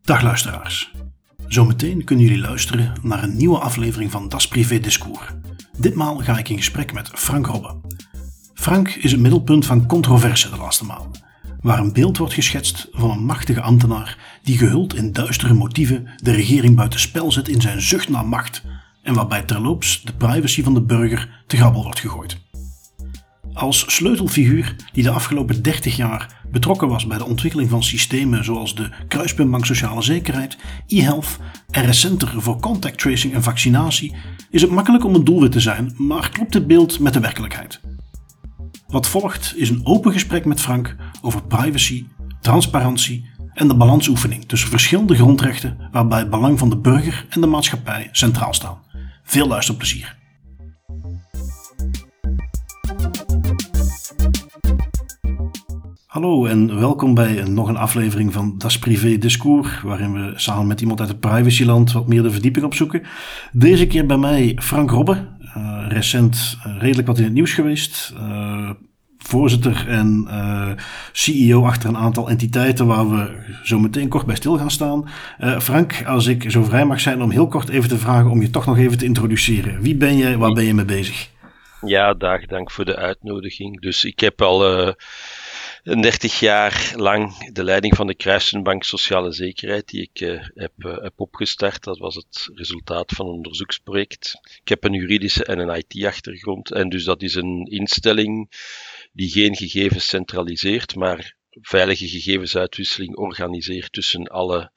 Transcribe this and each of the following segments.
Dag luisteraars. Zometeen kunnen jullie luisteren naar een nieuwe aflevering van Das Privé Discours. Ditmaal ga ik in gesprek met Frank Robbe. Frank is het middelpunt van controverse de laatste maanden, waar een beeld wordt geschetst van een machtige ambtenaar die gehuld in duistere motieven de regering buitenspel zet in zijn zucht naar macht en waarbij terloops de privacy van de burger te grabbel wordt gegooid. Als sleutelfiguur die de afgelopen 30 jaar betrokken was bij de ontwikkeling van systemen zoals de Kruispuntbank Sociale Zekerheid, e-health en recenter voor contact tracing en vaccinatie, is het makkelijk om een doelwit te zijn, maar klopt het beeld met de werkelijkheid? Wat volgt is een open gesprek met Frank over privacy, transparantie en de balansoefening tussen verschillende grondrechten waarbij het belang van de burger en de maatschappij centraal staan. Veel luisterplezier. Hallo en welkom bij nog een aflevering van Das Privé Discours, waarin we samen met iemand uit het privacyland wat meer de verdieping opzoeken. Deze keer bij mij Frank Robbe, uh, recent uh, redelijk wat in het nieuws geweest. Uh, voorzitter en CEO achter een aantal entiteiten waar we zo meteen kort bij stil gaan staan. Frank, als ik zo vrij mag zijn om heel kort even te vragen om je toch nog even te introduceren. Wie ben je, waar ben je mee bezig? Ja, dag, dank voor de uitnodiging. Dus ik heb al 30 jaar lang de leiding van de Kruisenbank Sociale Zekerheid, die ik uh, heb, uh, heb opgestart. Dat was het resultaat van een onderzoeksproject. Ik heb een juridische en een IT-achtergrond. En dus dat is een instelling die geen gegevens centraliseert, maar veilige gegevensuitwisseling organiseert tussen alle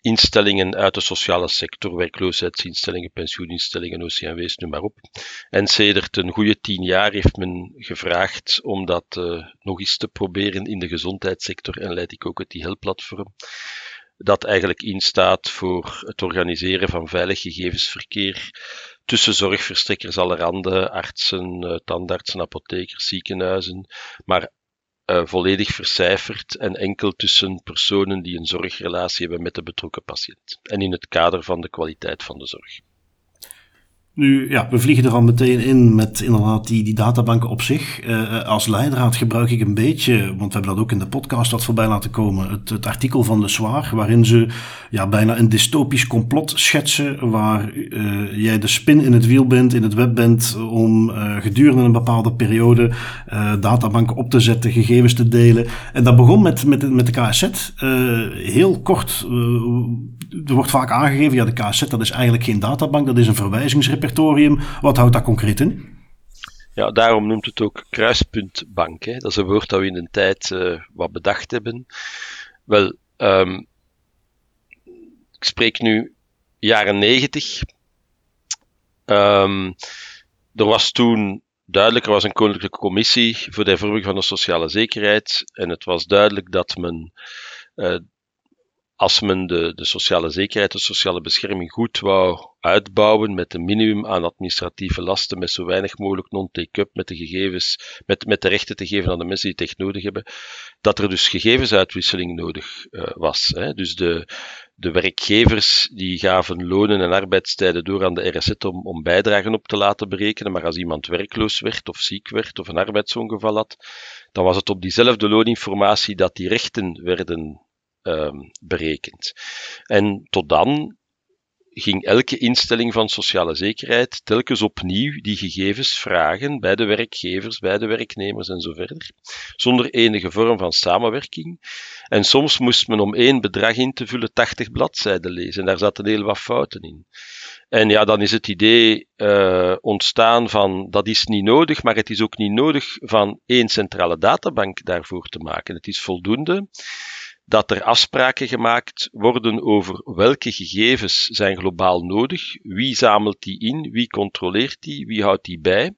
instellingen uit de sociale sector, werkloosheidsinstellingen, pensioeninstellingen, OCMW's, noem maar op. En sedert een goede tien jaar heeft men gevraagd om dat uh, nog eens te proberen in de gezondheidssector en leid ik ook het IHEL-platform dat eigenlijk instaat voor het organiseren van veilig gegevensverkeer tussen zorgverstrekkers allerhande, artsen, eh, tandartsen, apothekers, ziekenhuizen, maar volledig vercijferd en enkel tussen personen die een zorgrelatie hebben met de betrokken patiënt. En in het kader van de kwaliteit van de zorg. Nu, ja, we vliegen er al meteen in met inderdaad die, die databanken op zich. Uh, als leidraad gebruik ik een beetje, want we hebben dat ook in de podcast wat voorbij laten komen, het, het artikel van Le Soir, waarin ze ja, bijna een dystopisch complot schetsen, waar uh, jij de spin in het wiel bent, in het web bent, om gedurende een bepaalde periode databanken op te zetten, gegevens te delen. En dat begon met, met, met de KSZ. heel kort, er wordt vaak aangegeven, ja, de KSZ dat is eigenlijk geen databank, dat is een verwijzingsrepertoire repertorium. Wat houdt dat concreet in? Ja, daarom noemt het ook kruispuntbank. Hè. Dat is een woord dat we in een tijd uh, wat bedacht hebben. Wel, um, ik spreek nu jaren negentig. Um, er was toen duidelijk, er was een koninklijke commissie voor de hervorming van de sociale zekerheid. En het was duidelijk dat men uh, als men de, de sociale zekerheid, de sociale bescherming goed wou uitbouwen met een minimum aan administratieve lasten, met zo weinig mogelijk non-take-up met de gegevens, met, met de rechten te geven aan de mensen die het echt nodig hebben, dat er dus gegevensuitwisseling nodig uh, was. Hè. Dus de, de werkgevers die gaven lonen en arbeidstijden door aan de RSZ om, om bijdragen op te laten berekenen, maar als iemand werkloos werd of ziek werd of een arbeidsongeval had, dan was het op diezelfde looninformatie dat die rechten werden um, berekend. En tot dan ging elke instelling van sociale zekerheid telkens opnieuw die gegevens vragen bij de werkgevers, bij de werknemers en zo verder, zonder enige vorm van samenwerking. En soms moest men om één bedrag in te vullen 80 bladzijden lezen en daar zaten heel wat fouten in. En ja, dan is het idee uh, ontstaan van dat is niet nodig, maar het is ook niet nodig van één centrale databank daarvoor te maken. Het is voldoende dat er afspraken gemaakt worden over welke gegevens zijn globaal nodig, wie zamelt die in, wie controleert die, wie houdt die bij.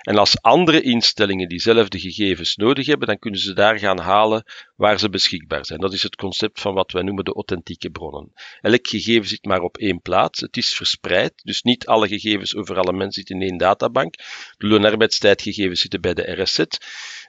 En als andere instellingen diezelfde gegevens nodig hebben, dan kunnen ze daar gaan halen waar ze beschikbaar zijn. Dat is het concept van wat wij noemen de authentieke bronnen. Elk gegeven zit maar op één plaats. Het is verspreid, dus niet alle gegevens over alle mensen zitten in één databank. De loonarbeidstijdgegevens zitten bij de RSZ.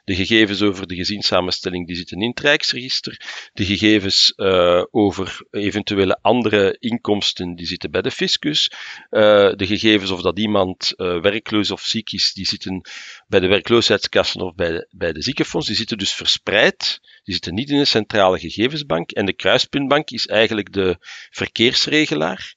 De gegevens over de gezinssamenstelling die zitten in het Rijksregister. De gegevens uh, over eventuele andere inkomsten die zitten bij de fiscus. Uh, de gegevens of dat iemand uh, werkloos of ziek is, die zitten bij de werkloosheidskassen of bij de, bij de ziekenfonds. Die zitten dus verspreid. Die zitten niet in een centrale gegevensbank. En de kruispuntbank is eigenlijk de verkeersregelaar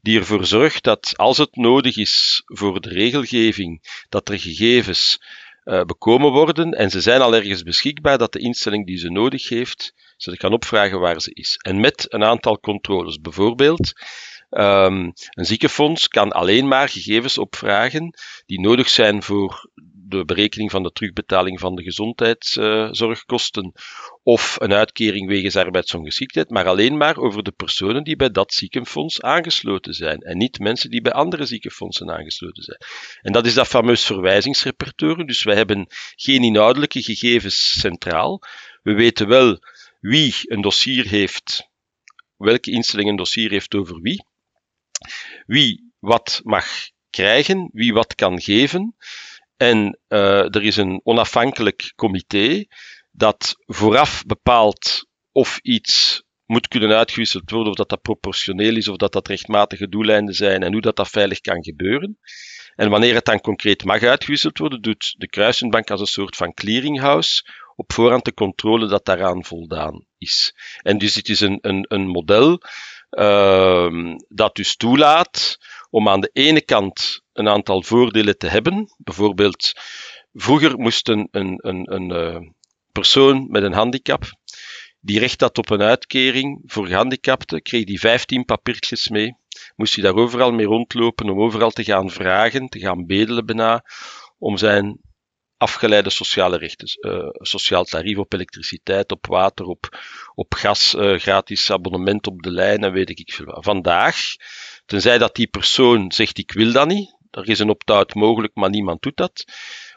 die ervoor zorgt dat als het nodig is voor de regelgeving, dat er gegevens uh, bekomen worden en ze zijn al ergens beschikbaar, dat de instelling die ze nodig heeft, ze kan opvragen waar ze is. En met een aantal controles. Bijvoorbeeld, um, een ziekenfonds kan alleen maar gegevens opvragen die nodig zijn voor de berekening van de terugbetaling van de gezondheidszorgkosten of een uitkering wegens arbeidsongeschiktheid, maar alleen maar over de personen die bij dat ziekenfonds aangesloten zijn en niet mensen die bij andere ziekenfondsen aangesloten zijn. En dat is dat fameus verwijzingsrepertoire, dus wij hebben geen inhoudelijke gegevens centraal. We weten wel wie een dossier heeft, welke instelling een dossier heeft over wie, wie wat mag krijgen, wie wat kan geven. En uh, er is een onafhankelijk comité dat vooraf bepaalt of iets moet kunnen uitgewisseld worden, of dat dat proportioneel is, of dat dat rechtmatige doeleinden zijn en hoe dat dat veilig kan gebeuren. En wanneer het dan concreet mag uitgewisseld worden, doet de Kruisenbank als een soort van clearinghouse op voorhand de controle dat daaraan voldaan is. En dus dit is een, een, een model uh, dat dus toelaat om aan de ene kant een aantal voordelen te hebben. Bijvoorbeeld, vroeger moest een, een, een, een uh, persoon met een handicap, die recht had op een uitkering voor gehandicapten, kreeg die 15 papiertjes mee. Moest hij daar overal mee rondlopen om overal te gaan vragen, te gaan bedelen bijna, om zijn afgeleide sociale rechten. Uh, sociaal tarief op elektriciteit, op water, op, op gas, uh, gratis abonnement op de lijn en weet ik veel Vandaag, tenzij dat die persoon zegt ik wil dat niet, er is een opt-out mogelijk, maar niemand doet dat,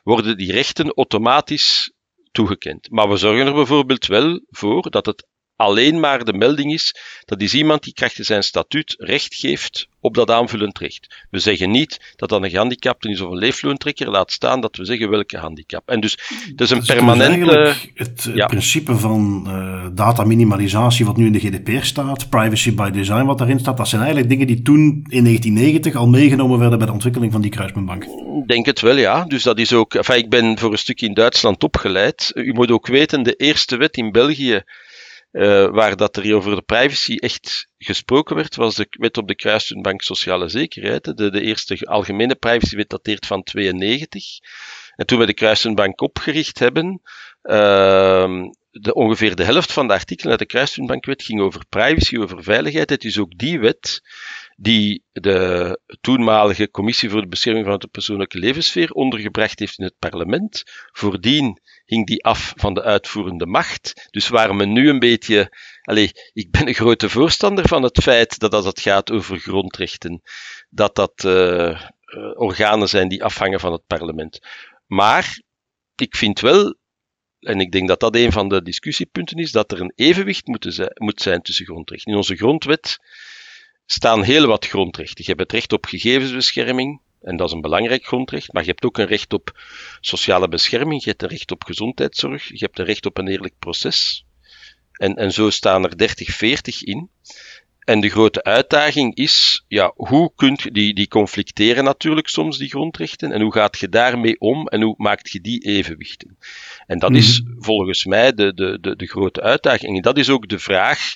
worden die rechten automatisch toegekend. Maar we zorgen er bijvoorbeeld wel voor dat het alleen maar de melding is dat is iemand die krachtens zijn statuut recht geeft op dat aanvullend recht. We zeggen niet dat dat een gehandicapte is of een leefloontrekker, laat staan dat we zeggen welke handicap. En dus het is een dus permanente... Het, het principe van uh, dataminimalisatie wat nu in de GDPR staat, privacy by design wat daarin staat, dat zijn eigenlijk dingen die toen in 1990 al meegenomen werden bij de ontwikkeling van die kruismuntbank. Ik denk het wel, ja. Dus dat is ook... Enfin, ik ben voor een stuk in Duitsland opgeleid. U moet ook weten, de eerste wet in België uh, waar dat er over de privacy echt gesproken werd, was de wet op de kruispuntbank sociale zekerheid. De, de eerste algemene privacywet dateert van 92. En toen we de kruispuntbank opgericht hebben, uh, de, ongeveer de helft van de artikelen uit de kruispuntbankwet ging over privacy, over veiligheid. Het is ook die wet die de toenmalige Commissie voor de Bescherming van de Persoonlijke Levenssfeer ondergebracht heeft in het parlement. Voordien hing die af van de uitvoerende macht. Dus waar men nu een beetje. Allez, ik ben een grote voorstander van het feit dat als het gaat over grondrechten, dat dat uh, organen zijn die afhangen van het parlement. Maar ik vind wel, en ik denk dat dat een van de discussiepunten is, dat er een evenwicht moet zijn tussen grondrechten. In onze grondwet staan heel wat grondrechten. Je hebt het recht op gegevensbescherming, en dat is een belangrijk grondrecht, maar je hebt ook een recht op sociale bescherming, je hebt een recht op gezondheidszorg, je hebt een recht op een eerlijk proces. En, en zo staan er 30, 40 in. En de grote uitdaging is, ja, hoe kunt die, die conflicteren natuurlijk soms, die grondrechten, en hoe gaat je daarmee om en hoe maakt je die evenwichten? En dat is mhm. volgens mij de, de, de, de grote uitdaging. En dat is ook de vraag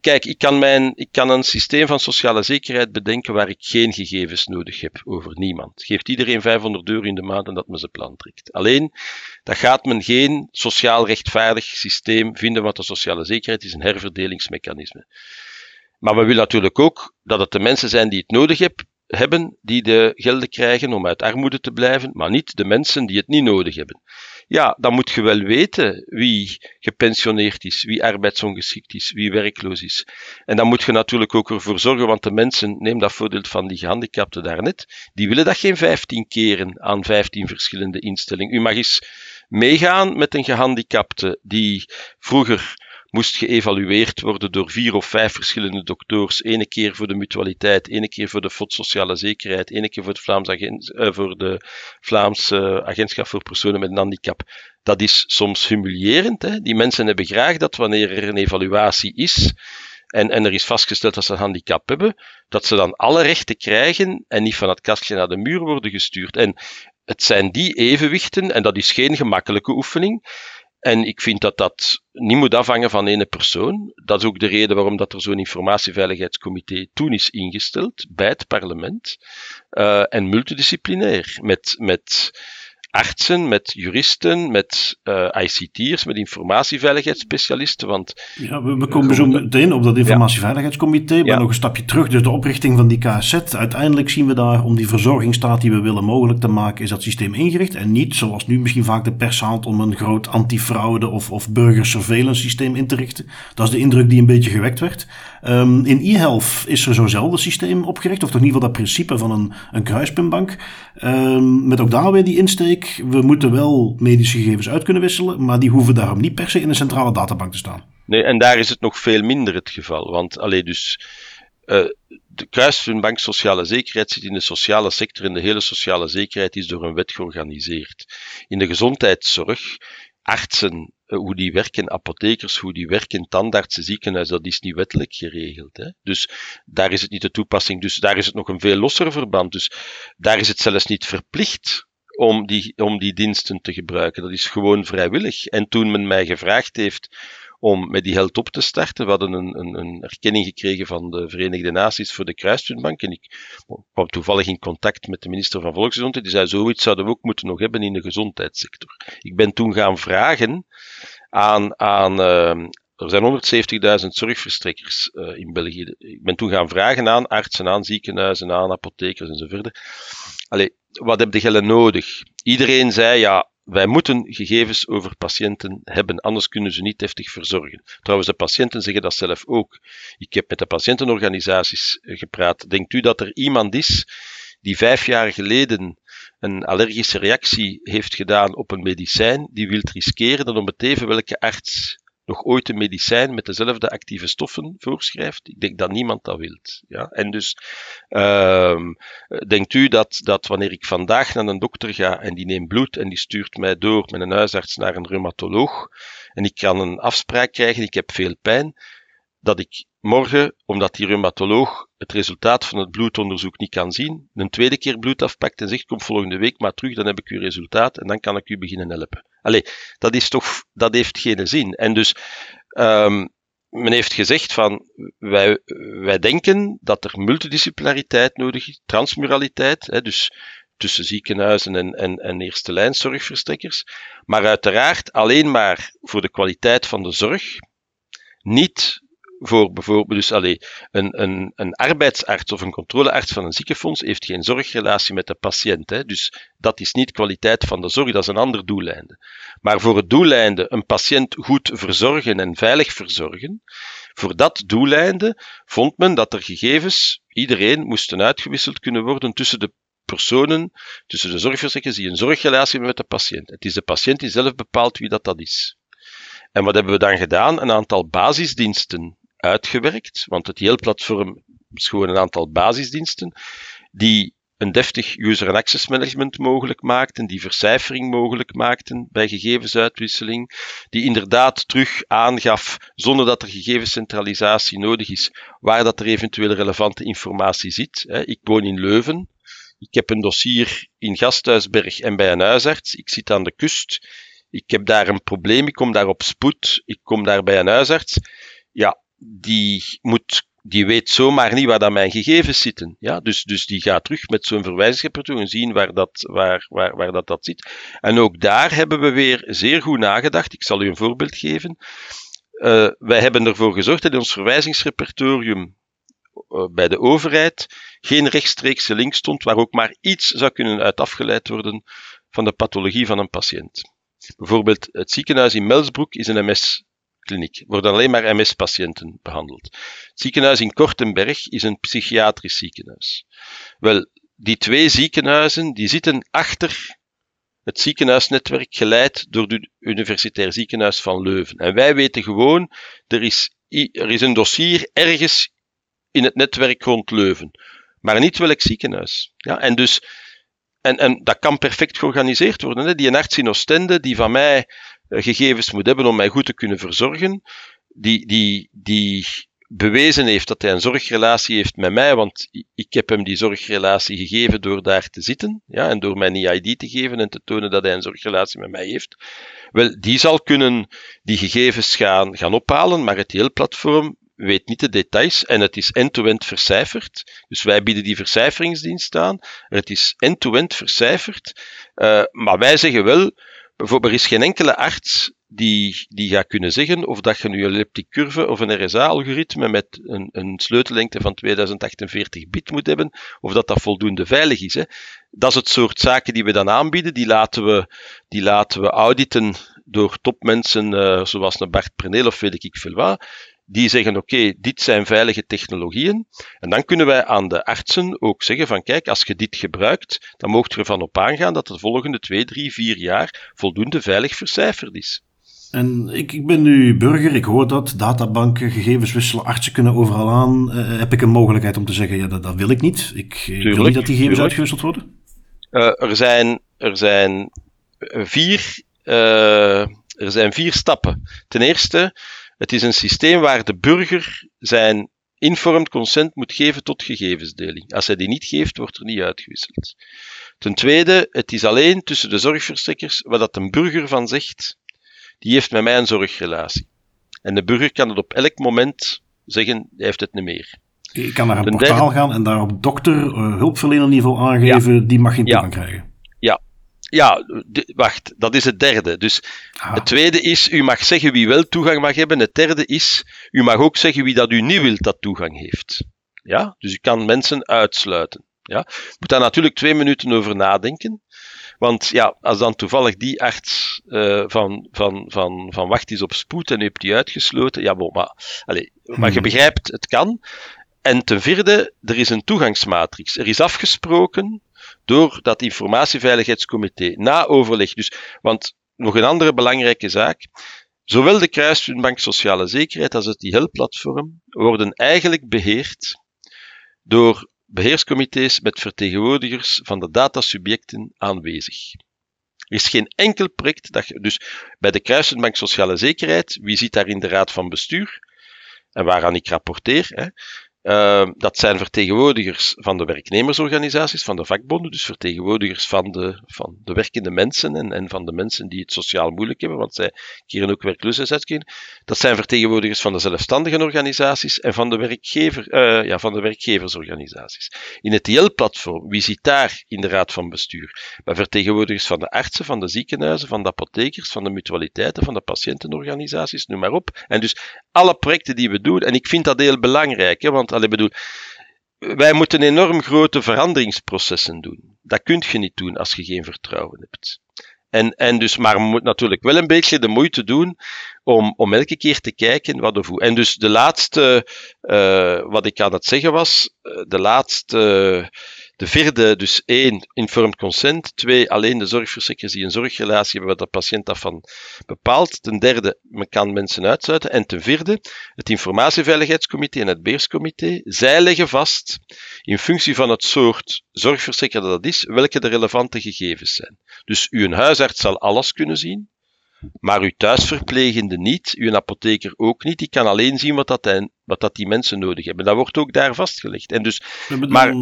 Kijk, ik kan, mijn, ik kan een systeem van sociale zekerheid bedenken waar ik geen gegevens nodig heb over niemand. Geeft iedereen 500 euro in de maand en dat me zijn plan trekt. Alleen, dat gaat men geen sociaal rechtvaardig systeem vinden, want de sociale zekerheid is een herverdelingsmechanisme. Maar we willen natuurlijk ook dat het de mensen zijn die het nodig hebben die de gelden krijgen om uit armoede te blijven, maar niet de mensen die het niet nodig hebben. Ja, dan moet je wel weten wie gepensioneerd is, wie arbeidsongeschikt is, wie werkloos is. En dan moet je natuurlijk ook ervoor zorgen, want de mensen, neem dat voorbeeld van die gehandicapten daarnet, die willen dat geen 15 keren aan 15 verschillende instellingen. U mag eens meegaan met een gehandicapte die vroeger moest geëvalueerd worden door vier of vijf verschillende dokters. Ene keer voor de mutualiteit, ene keer voor de FOD Sociale Zekerheid, ene keer voor, het Vlaams agent, uh, voor de Vlaamse Agentschap voor Personen met een Handicap. Dat is soms humiliërend. Hè? Die mensen hebben graag dat wanneer er een evaluatie is, en, en er is vastgesteld dat ze een handicap hebben, dat ze dan alle rechten krijgen en niet van het kastje naar de muur worden gestuurd. En het zijn die evenwichten, en dat is geen gemakkelijke oefening. En ik vind dat dat niet moet afhangen van ene persoon. Dat is ook de reden waarom dat er zo'n informatieveiligheidscomité toen is ingesteld bij het parlement. Uh, en multidisciplinair. Met, met artsen, met juristen, met uh, eh, ICT'ers, met informatieveiligheidsspecialisten. Want, ja, we, komen zo meteen op dat informatieveiligheidscomité, maar nog een stapje terug. Dus de oprichting van die KSZ. Uiteindelijk zien we daar, om die verzorgingsstaat die we willen mogelijk te maken, is dat systeem ingericht. En niet, zoals nu misschien vaak de pers haalt, om een groot antifraude of, of burgersurveillance systeem in te richten. Dat is de indruk die een beetje gewekt werd. Um, in e-health is er zo'nzelfde systeem opgericht, of toch in ieder geval dat principe van een, een kruispuntbank. Um, met ook daar weer die insteek we moeten wel medische gegevens uit kunnen wisselen, maar die hoeven daarom niet per se in een centrale databank te staan. Nee, en daar is het nog veel minder het geval. Want alleen dus. Uh, de kruispuntbank sociale zekerheid zit in de sociale sector en de hele sociale zekerheid is door een wet georganiseerd. In de gezondheidszorg, artsen, eh, hoe die werken, apothekers, hoe die werken, tandartsen, ziekenhuizen, dat is niet wettelijk geregeld. Hè? Dus daar is het niet de toepassing. Dus daar is het nog een veel losser verband. Dus daar is het zelfs niet verplicht om die, om die diensten te gebruiken. Dat is gewoon vrijwillig. En toen men mij gevraagd heeft om met die held op te starten, we hadden een, een, een erkenning gekregen van de Verenigde Naties voor de Kruispuntbank. En ik kwam toevallig in contact met de minister van Volksgezondheid. Die zei, zoiets zouden we ook moeten nog hebben in de gezondheidssector. Ik ben toen gaan vragen aan, aan uh, er zijn 170.000 zorgverstrekkers uh, in België. Ik ben toen gaan vragen aan artsen, aan ziekenhuizen, aan apothekers enzovoort. Allee, wat heb je nodig? Iedereen zei ja, wij moeten gegevens over patiënten hebben, anders kunnen ze niet heftig verzorgen. Trouwens, de patiënten zeggen dat zelf ook. Ik heb met de patiëntenorganisaties eh, gepraat. Denkt u dat er iemand is die vijf jaar geleden een allergische reactie heeft gedaan op een medicijn, die wilt riskeren dat om het even welke arts nog ooit een medicijn met dezelfde actieve stoffen voorschrijft. Ik denk dat niemand dat wilt. Ja? En dus uh, denkt u dat, dat wanneer ik vandaag naar een dokter ga en die neemt bloed en die stuurt mij door met een huisarts naar een reumatoloog en ik kan een afspraak krijgen, ik heb veel pijn, dat ik morgen, omdat die reumatoloog het resultaat van het bloedonderzoek niet kan zien, een tweede keer bloed afpakt en zegt, kom volgende week maar terug, dan heb ik uw resultaat en dan kan ik u beginnen helpen. Allee, dat is toch, dat heeft geen zin. En dus, um, men heeft gezegd van, wij, wij denken dat er multidisciplinariteit nodig is, transmuraliteit, hè, dus tussen ziekenhuizen en, en, en eerste lijnzorgverstrekkers, maar uiteraard alleen maar voor de kwaliteit van de zorg, niet voor bijvoorbeeld, dus allee, een, een, een arbeidsarts of een controlearts van een ziekenfonds heeft geen zorgrelatie met de patiënt. Hè. Dus dat is niet kwaliteit van de zorg, dat is een ander doeleinde. Maar voor het doeleinde een patiënt goed verzorgen en veilig verzorgen, voor dat doeleinde vond men dat er gegevens, iedereen moesten uitgewisseld kunnen worden tussen de personen, tussen de zorgverzekeraars die een zorgrelatie hebben met de patiënt. Het is de patiënt die zelf bepaalt wie dat, dat is. En wat hebben we dan gedaan? Een aantal basisdiensten uitgewerkt, want het heel-platform is gewoon een aantal basisdiensten die een deftig user and access management mogelijk maakten, die vercijfering mogelijk maakten bij gegevensuitwisseling, die inderdaad terug aangaf, zonder dat er gegevenscentralisatie nodig is, waar dat er eventueel relevante informatie zit. Ik woon in Leuven, ik heb een dossier in Gasthuisberg en bij een huisarts, ik zit aan de kust, ik heb daar een probleem, ik kom daar op spoed, ik kom daar bij een huisarts. Ja, die, moet, die weet zomaar niet waar dat mijn gegevens zitten. Ja? Dus, dus die gaat terug met zo'n verwijzingsrepertoire en zien waar dat, waar, waar, waar dat, dat zit. En ook daar hebben we weer zeer goed nagedacht. Ik zal u een voorbeeld geven. Uh, wij hebben ervoor gezorgd dat in ons verwijzingsrepertorium uh, bij de overheid geen rechtstreekse link stond waar ook maar iets zou kunnen uit afgeleid worden van de pathologie van een patiënt. Bijvoorbeeld het ziekenhuis in Melsbroek is een MS kliniek. Worden alleen maar MS-patiënten behandeld. Het ziekenhuis in Kortenberg is een psychiatrisch ziekenhuis. Wel, die twee ziekenhuizen die zitten achter het ziekenhuisnetwerk geleid door het Universitair Ziekenhuis van Leuven. En wij weten gewoon, er is, er is een dossier ergens in het netwerk rond Leuven. Maar niet welk ziekenhuis. Ja, en dus, en, en dat kan perfect georganiseerd worden. Hè. Die een arts in Oostende, die van mij gegevens moet hebben om mij goed te kunnen verzorgen, die, die, die bewezen heeft dat hij een zorgrelatie heeft met mij, want ik heb hem die zorgrelatie gegeven door daar te zitten, ja, en door mijn EID te geven en te tonen dat hij een zorgrelatie met mij heeft. Wel, die zal kunnen die gegevens gaan, gaan ophalen, maar het hele platform weet niet de details en het is end-to-end vercijferd. Dus wij bieden die vercijferingsdienst aan. Het is end-to-end vercijferd. Uh, maar wij zeggen wel, er is geen enkele arts die, die gaat kunnen zeggen of dat je nu een elliptic curve of een RSA-algoritme met een, een sleutellengte van 2048 bit moet hebben, of dat dat voldoende veilig is. Hè. Dat is het soort zaken die we dan aanbieden. Die laten we, die laten we auditen door topmensen uh, zoals een Bart Preneel of weet ik veel wat die zeggen, oké, dit zijn veilige technologieën. En dan kunnen wij aan de artsen ook zeggen van, kijk, als je dit gebruikt, dan moogt je ervan op aangaan dat het de volgende twee, drie, vier jaar voldoende veilig vercijferd is. En ik, ik ben nu burger, ik hoor dat, databanken, gegevens wisselen, artsen kunnen overal aan. Uh, heb ik een mogelijkheid om te zeggen, ja, dat, dat wil ik niet. Ik, tuurlijk, wil niet dat die gegevens uitgewisseld worden? Uh, er zijn, er zijn vier, uh, er zijn vier stappen. Ten eerste, het is een systeem waar de burger zijn informed consent moet geven tot gegevensdeling. Als hij die niet geeft, wordt er niet uitgewisseld. Ten tweede, het is alleen tussen de zorgverstrekkers wat dat een burger van zegt, die heeft met mij een zorgrelatie. En de burger kan het op elk moment zeggen, hij heeft het niet meer. Ik kan naar een portaal gaan en daar op dokter, uh, hulpverlener niveau aangeven, die mag geen toegang krijgen. Ja, wacht, dat is het derde. Dus ah. het tweede is, u mag zeggen wie wel toegang mag hebben. Het derde is, u mag ook zeggen wie dat u niet wilt dat toegang heeft. Ja, dus u kan mensen uitsluiten. Ja, je moet daar natuurlijk twee minuten over nadenken. Want ja, als dan toevallig die arts uh, van, van, van, van wacht is op spoed en u hebt die uitgesloten, ja, bon, maar, allez, maar je hmm. begrijpt, het kan. En ten vierde, er is een toegangsmatrix. Er is afgesproken door dat informatieveiligheidscomité na overleg. Dus, want nog een andere belangrijke zaak. Zowel de Kruispuntbank Sociale Zekerheid als het IHEL-platform worden eigenlijk beheerd door beheerscomité's met vertegenwoordigers van de datasubjecten aanwezig. Er is geen enkel project dat je, dus bij de Kruisenbank Sociale Zekerheid, wie zit daar in de raad van bestuur en waaraan ik rapporteer, hè, uh, dat zijn vertegenwoordigers van de werknemersorganisaties, van de vakbonden, dus vertegenwoordigers van de, van de werkende mensen en, en van de mensen die het sociaal moeilijk hebben, want zij keren ook werkloosheid uitkeren. Dat zijn vertegenwoordigers van de zelfstandige organisaties en van de, werkgever, uh, ja, van de werkgeversorganisaties. In het TL-platform, wie zit daar in de raad van bestuur? Bij vertegenwoordigers van de artsen, van de ziekenhuizen, van de apothekers, van de mutualiteiten, van de patiëntenorganisaties, noem maar op. En dus alle projecten die we doen, en ik vind dat heel belangrijk, hè, want bedoel, wij moeten enorm grote veranderingsprocessen doen. Dat kun je niet doen als je geen vertrouwen hebt. En, en dus, maar moet natuurlijk wel een beetje de moeite doen om, om elke keer te kijken wat of hoe. En dus de laatste, uh, wat ik aan het zeggen was, eh, de laatste de vierde, dus één, informed consent. Twee, alleen de zorgverzekeraars die een zorgrelatie hebben wat de patiënt daarvan bepaalt. Ten derde, men kan mensen uitsluiten. En ten vierde, het informatieveiligheidscomité en het beheerscomité. Zij leggen vast, in functie van het soort zorgverzekeraar dat is, welke de relevante gegevens zijn. Dus uw huisarts zal alles kunnen zien. Maar uw thuisverplegende niet, uw apotheker ook niet. Die kan alleen zien wat dat, wat dat die mensen nodig hebben. Dat wordt ook daar vastgelegd. En dus, maar, eh,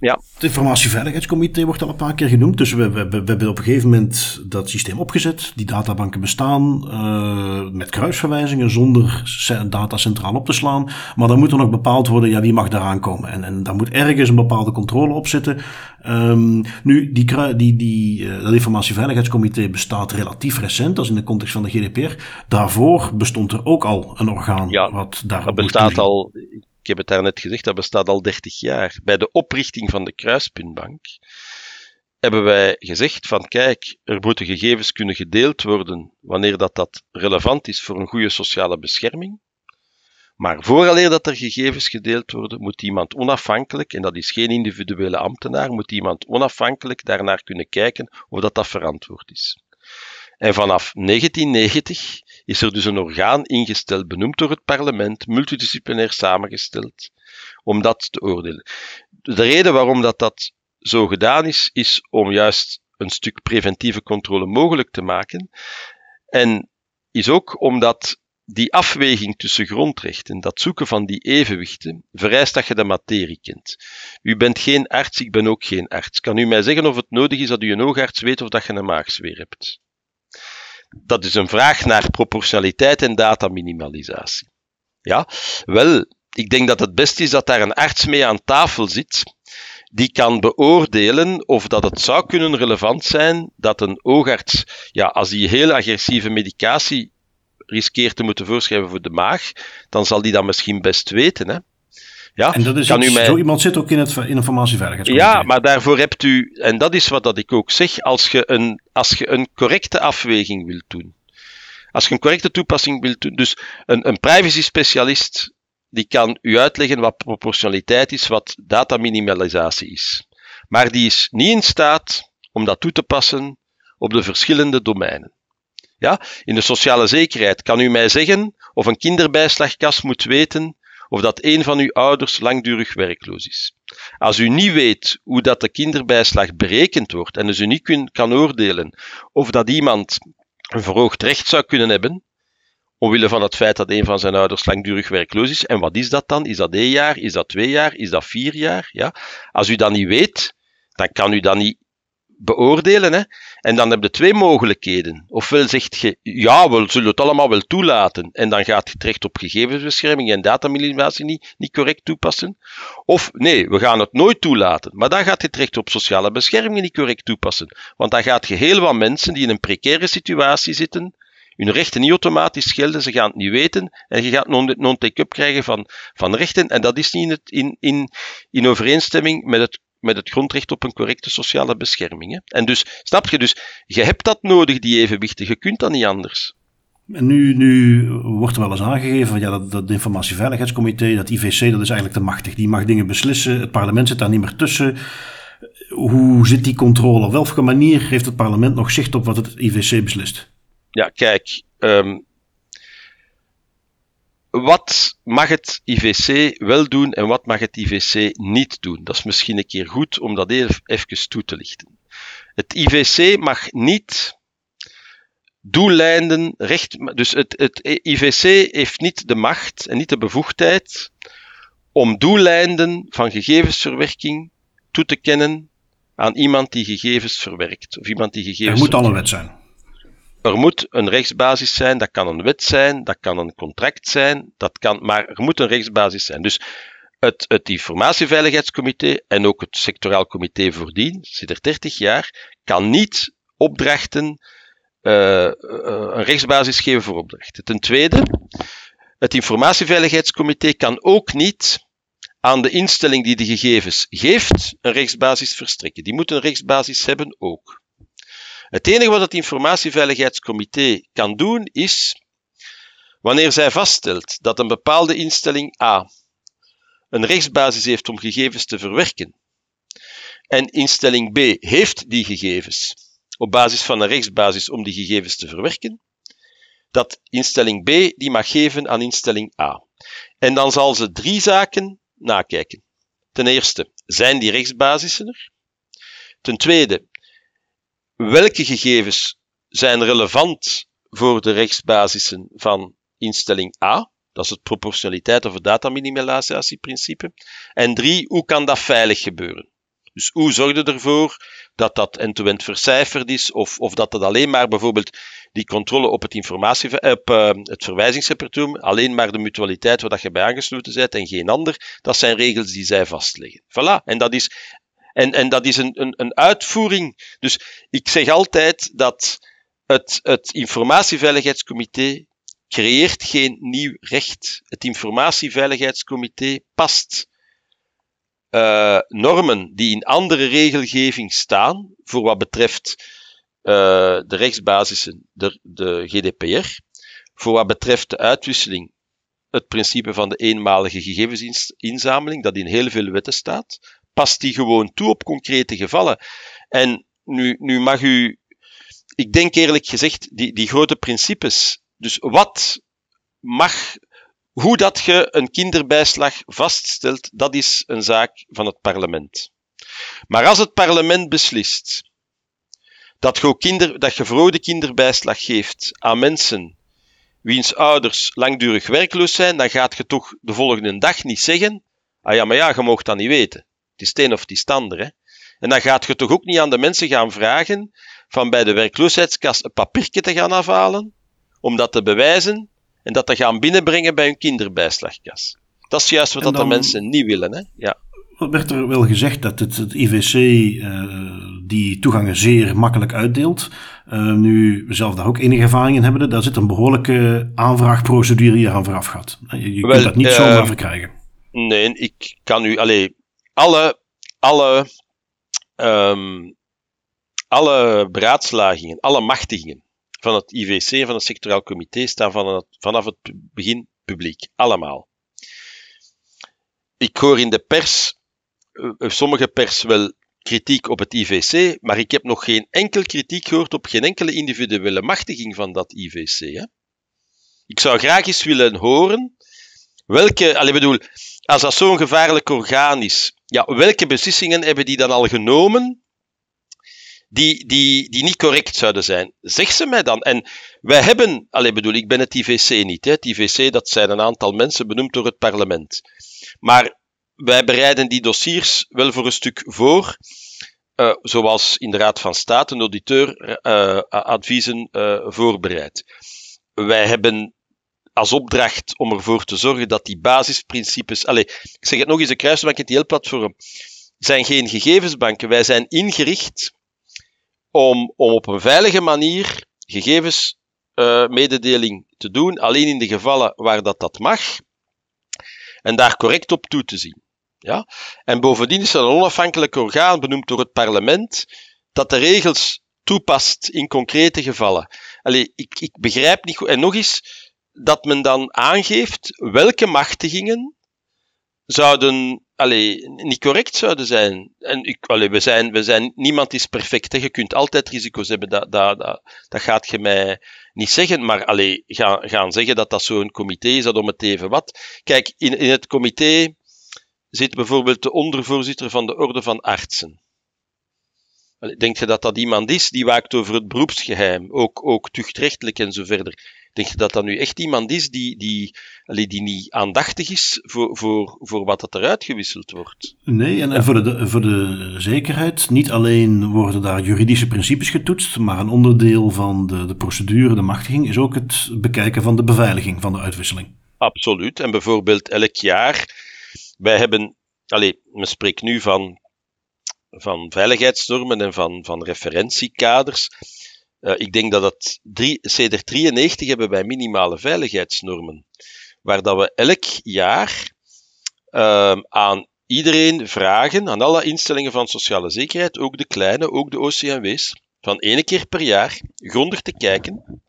ja. Het informatieveiligheidscomité wordt al een paar keer genoemd. Dus we, we, we hebben op een gegeven moment dat systeem opgezet. Die databanken bestaan uh, met kruisverwijzingen zonder data centraal op te slaan. Maar dan moet er nog bepaald worden, ja, wie mag daaraan komen. En, en daar moet ergens een bepaalde controle op zitten. Um, nu, die, die, die, uh, dat informatieveiligheidscomité bestaat relatief recent. Dat is in de context van de GDPR. Daarvoor bestond er ook al een orgaan ja, wat daar bestaat al, ik heb het daar net gezegd, dat bestaat al 30 jaar. Bij de oprichting van de Kruispuntbank hebben wij gezegd van kijk, er moeten gegevens kunnen gedeeld worden wanneer dat, dat relevant is voor een goede sociale bescherming. Maar vooraleer dat er gegevens gedeeld worden, moet iemand onafhankelijk, en dat is geen individuele ambtenaar, moet iemand onafhankelijk daarnaar kunnen kijken of dat dat verantwoord is. En vanaf 1990 is er dus een orgaan ingesteld, benoemd door het parlement, multidisciplinair samengesteld, om dat te oordelen. De reden waarom dat, dat zo gedaan is, is om juist een stuk preventieve controle mogelijk te maken. En is ook omdat die afweging tussen grondrechten, dat zoeken van die evenwichten, vereist dat je de materie kent. U bent geen arts, ik ben ook geen arts. Kan u mij zeggen of het nodig is dat u een oogarts weet of dat je een maagsfeer hebt? Dat is een vraag naar proportionaliteit en dataminimalisatie. Ja, wel, ik denk dat het best is dat daar een arts mee aan tafel zit, die kan beoordelen of dat het zou kunnen relevant zijn dat een oogarts, ja, als die heel agressieve medicatie riskeert te moeten voorschrijven voor de maag, dan zal die dat misschien best weten. Hè? Ja, en dat is kan u mij... zo iemand zit ook in het informatieveiligheid. Ja, maar daarvoor hebt u, en dat is wat dat ik ook zeg, als je een, als je een correcte afweging wilt doen, als je een correcte toepassing wilt doen, dus een, een privacy specialist die kan u uitleggen wat proportionaliteit is, wat dataminimalisatie is. Maar die is niet in staat om dat toe te passen op de verschillende domeinen. Ja? In de sociale zekerheid kan u mij zeggen of een kinderbijslagkas moet weten of dat een van uw ouders langdurig werkloos is. Als u niet weet hoe dat de kinderbijslag berekend wordt en dus u niet kun, kan oordelen of dat iemand een verhoogd recht zou kunnen hebben, omwille van het feit dat een van zijn ouders langdurig werkloos is. En wat is dat dan? Is dat één jaar? Is dat twee jaar? Is dat vier jaar? Ja? Als u dat niet weet, dan kan u dat niet beoordelen. Hè? En dan heb je twee mogelijkheden. Ofwel zegt je, ja, we zullen het allemaal wel toelaten. En dan gaat je terecht op gegevensbescherming en dataminimalisatie niet, niet correct toepassen. Of nee, we gaan het nooit toelaten. Maar dan gaat je terecht op sociale bescherming niet correct toepassen. Want dan gaat je heel wat mensen die in een precaire situatie zitten, hun rechten niet automatisch gelden, ze gaan het niet weten en je gaat non-take-up krijgen van, van rechten en dat is niet in, het, in, in, in overeenstemming met het met het grondrecht op een correcte sociale bescherming. Hè? En dus, snap je, dus je hebt dat nodig, die evenwichten, je kunt dat niet anders. En nu, nu wordt er wel eens aangegeven ja, dat, dat Informatieveiligheidscomité, dat IVC, dat is eigenlijk te machtig. Die mag dingen beslissen, het parlement zit daar niet meer tussen. Hoe zit die controle? Op welke manier heeft het parlement nog zicht op wat het IVC beslist? Ja, kijk, um, wat mag het IVC wel doen en wat mag het IVC niet doen? Dat is misschien een keer goed om dat even, toe te lichten. Het IVC mag niet doeleinden, recht, dus het, het IVC heeft niet de macht en niet de bevoegdheid om doeleinden van gegevensverwerking toe te kennen aan iemand die gegevens verwerkt. Of iemand die gegevens. Er moet al een wet zijn. Er moet een rechtsbasis zijn, dat kan een wet zijn, dat kan een contract zijn, dat kan, maar er moet een rechtsbasis zijn. Dus het, het Informatieveiligheidscomité en ook het sectoraal comité voordien, zit er 30 jaar, kan niet opdrachten, uh, een rechtsbasis geven voor opdrachten. Ten tweede, het Informatieveiligheidscomité kan ook niet aan de instelling die de gegevens geeft een rechtsbasis verstrekken. Die moet een rechtsbasis hebben ook. Het enige wat het Informatieveiligheidscomité kan doen is, wanneer zij vaststelt dat een bepaalde instelling A een rechtsbasis heeft om gegevens te verwerken, en instelling B heeft die gegevens op basis van een rechtsbasis om die gegevens te verwerken, dat instelling B die mag geven aan instelling A. En dan zal ze drie zaken nakijken. Ten eerste, zijn die rechtsbasissen er? Ten tweede, welke gegevens zijn relevant voor de rechtsbasissen van instelling A? Dat is het proportionaliteit of dataminimalisatieprincipe. En drie, hoe kan dat veilig gebeuren? Dus hoe zorg je ervoor dat dat end-to-end vercijferd is, of, of dat het alleen maar bijvoorbeeld die controle op het, informatie, op, uh, het alleen maar de mutualiteit waar dat je bij aangesloten bent en geen ander, dat zijn regels die zij vastleggen. Voilà. En dat is en, en dat is een, een, een uitvoering. Dus ik zeg altijd dat het, het Informatieveiligheidscomité creëert geen nieuw recht. Het Informatieveiligheidscomité past uh, normen die in andere regelgeving staan, voor wat betreft uh, de rechtsbasissen, de, de GDPR, voor wat betreft de uitwisseling het principe van de eenmalige gegevensinzameling, dat in heel veel wetten staat. Past die gewoon toe op concrete gevallen. En nu, nu mag u, ik denk eerlijk gezegd, die, die grote principes. Dus wat mag, hoe dat je een kinderbijslag vaststelt, dat is een zaak van het parlement. Maar als het parlement beslist dat je, kinder, dat kinderbijslag geeft aan mensen wiens ouders langdurig werkloos zijn, dan gaat je toch de volgende dag niet zeggen, ah ja, maar ja, je mag dat niet weten. Het is het een of het is het ander. Hè? En dan gaat je toch ook niet aan de mensen gaan vragen van bij de werkloosheidskas een papiertje te gaan afhalen, om dat te bewijzen en dat te gaan binnenbrengen bij hun kinderbijslagkas. Dat is juist wat dat de mensen niet willen. Hè? Ja. werd er wel gezegd dat het, het IVC uh, die toegangen zeer makkelijk uitdeelt. Uh, nu we zelf daar ook enige ervaring in hebben, daar zit een behoorlijke aanvraagprocedure die eraan vooraf gaat. Je, je kunt dat niet uh, zomaar verkrijgen. Nee, ik kan u, alleen alle, alle, um, alle beraadslagingen, alle machtigingen van het IVC van het sectoraal comité staan het, vanaf het begin publiek. Allemaal. Ik hoor in de pers, uh, sommige pers wel kritiek op het IVC, maar ik heb nog geen enkel kritiek gehoord op geen enkele individuele machtiging van dat IVC. Hè? Ik zou graag eens willen horen welke, bedoel, als dat zo'n gevaarlijk orgaan is, ja, welke beslissingen hebben die dan al genomen die, die, die niet correct zouden zijn? Zeg ze mij dan. En wij hebben, allez, bedoel, ik ben het IVC niet. Hè? Het IVC, dat zijn een aantal mensen benoemd door het parlement. Maar wij bereiden die dossiers wel voor een stuk voor. Uh, zoals in de Raad van State een auditeur uh, adviezen uh, voorbereidt. Wij hebben als opdracht om ervoor te zorgen dat die basisprincipes. Allez, ik zeg het nog eens: de Kruisbank en het platform zijn geen gegevensbanken. Wij zijn ingericht om, om op een veilige manier gegevensmededeling te doen, alleen in de gevallen waar dat, dat mag, en daar correct op toe te zien. Ja? En bovendien is er een onafhankelijk orgaan benoemd door het parlement dat de regels toepast in concrete gevallen. Allee, ik, ik begrijp niet goed. En nog eens, dat men dan aangeeft welke machtigingen zouden allee, niet correct zouden zijn. En ik, allee, we zijn, we zijn, niemand is perfect. Hè. Je kunt altijd risico's hebben, dat, dat, dat, dat gaat je mij niet zeggen. Maar allee, gaan, gaan zeggen dat dat zo'n comité is, dat om het even wat. Kijk, in, in het comité zit bijvoorbeeld de ondervoorzitter van de Orde van Artsen. Denk je dat dat iemand is die waakt over het beroepsgeheim, ook, ook tuchtrechtelijk en zo verder? Denk je dat dat nu echt iemand is die, die, die niet aandachtig is voor, voor, voor wat dat eruit gewisseld wordt? Nee, en, en voor, de, voor de zekerheid, niet alleen worden daar juridische principes getoetst, maar een onderdeel van de, de procedure, de machtiging, is ook het bekijken van de beveiliging van de uitwisseling. Absoluut. En bijvoorbeeld elk jaar, wij hebben, allez, men spreekt nu van van veiligheidsnormen en van, van referentiekaders. Uh, ik denk dat het drie, CD93 hebben wij minimale veiligheidsnormen, waar dat we elk jaar uh, aan iedereen vragen, aan alle instellingen van sociale zekerheid, ook de kleine, ook de OCMW's, van één keer per jaar grondig te kijken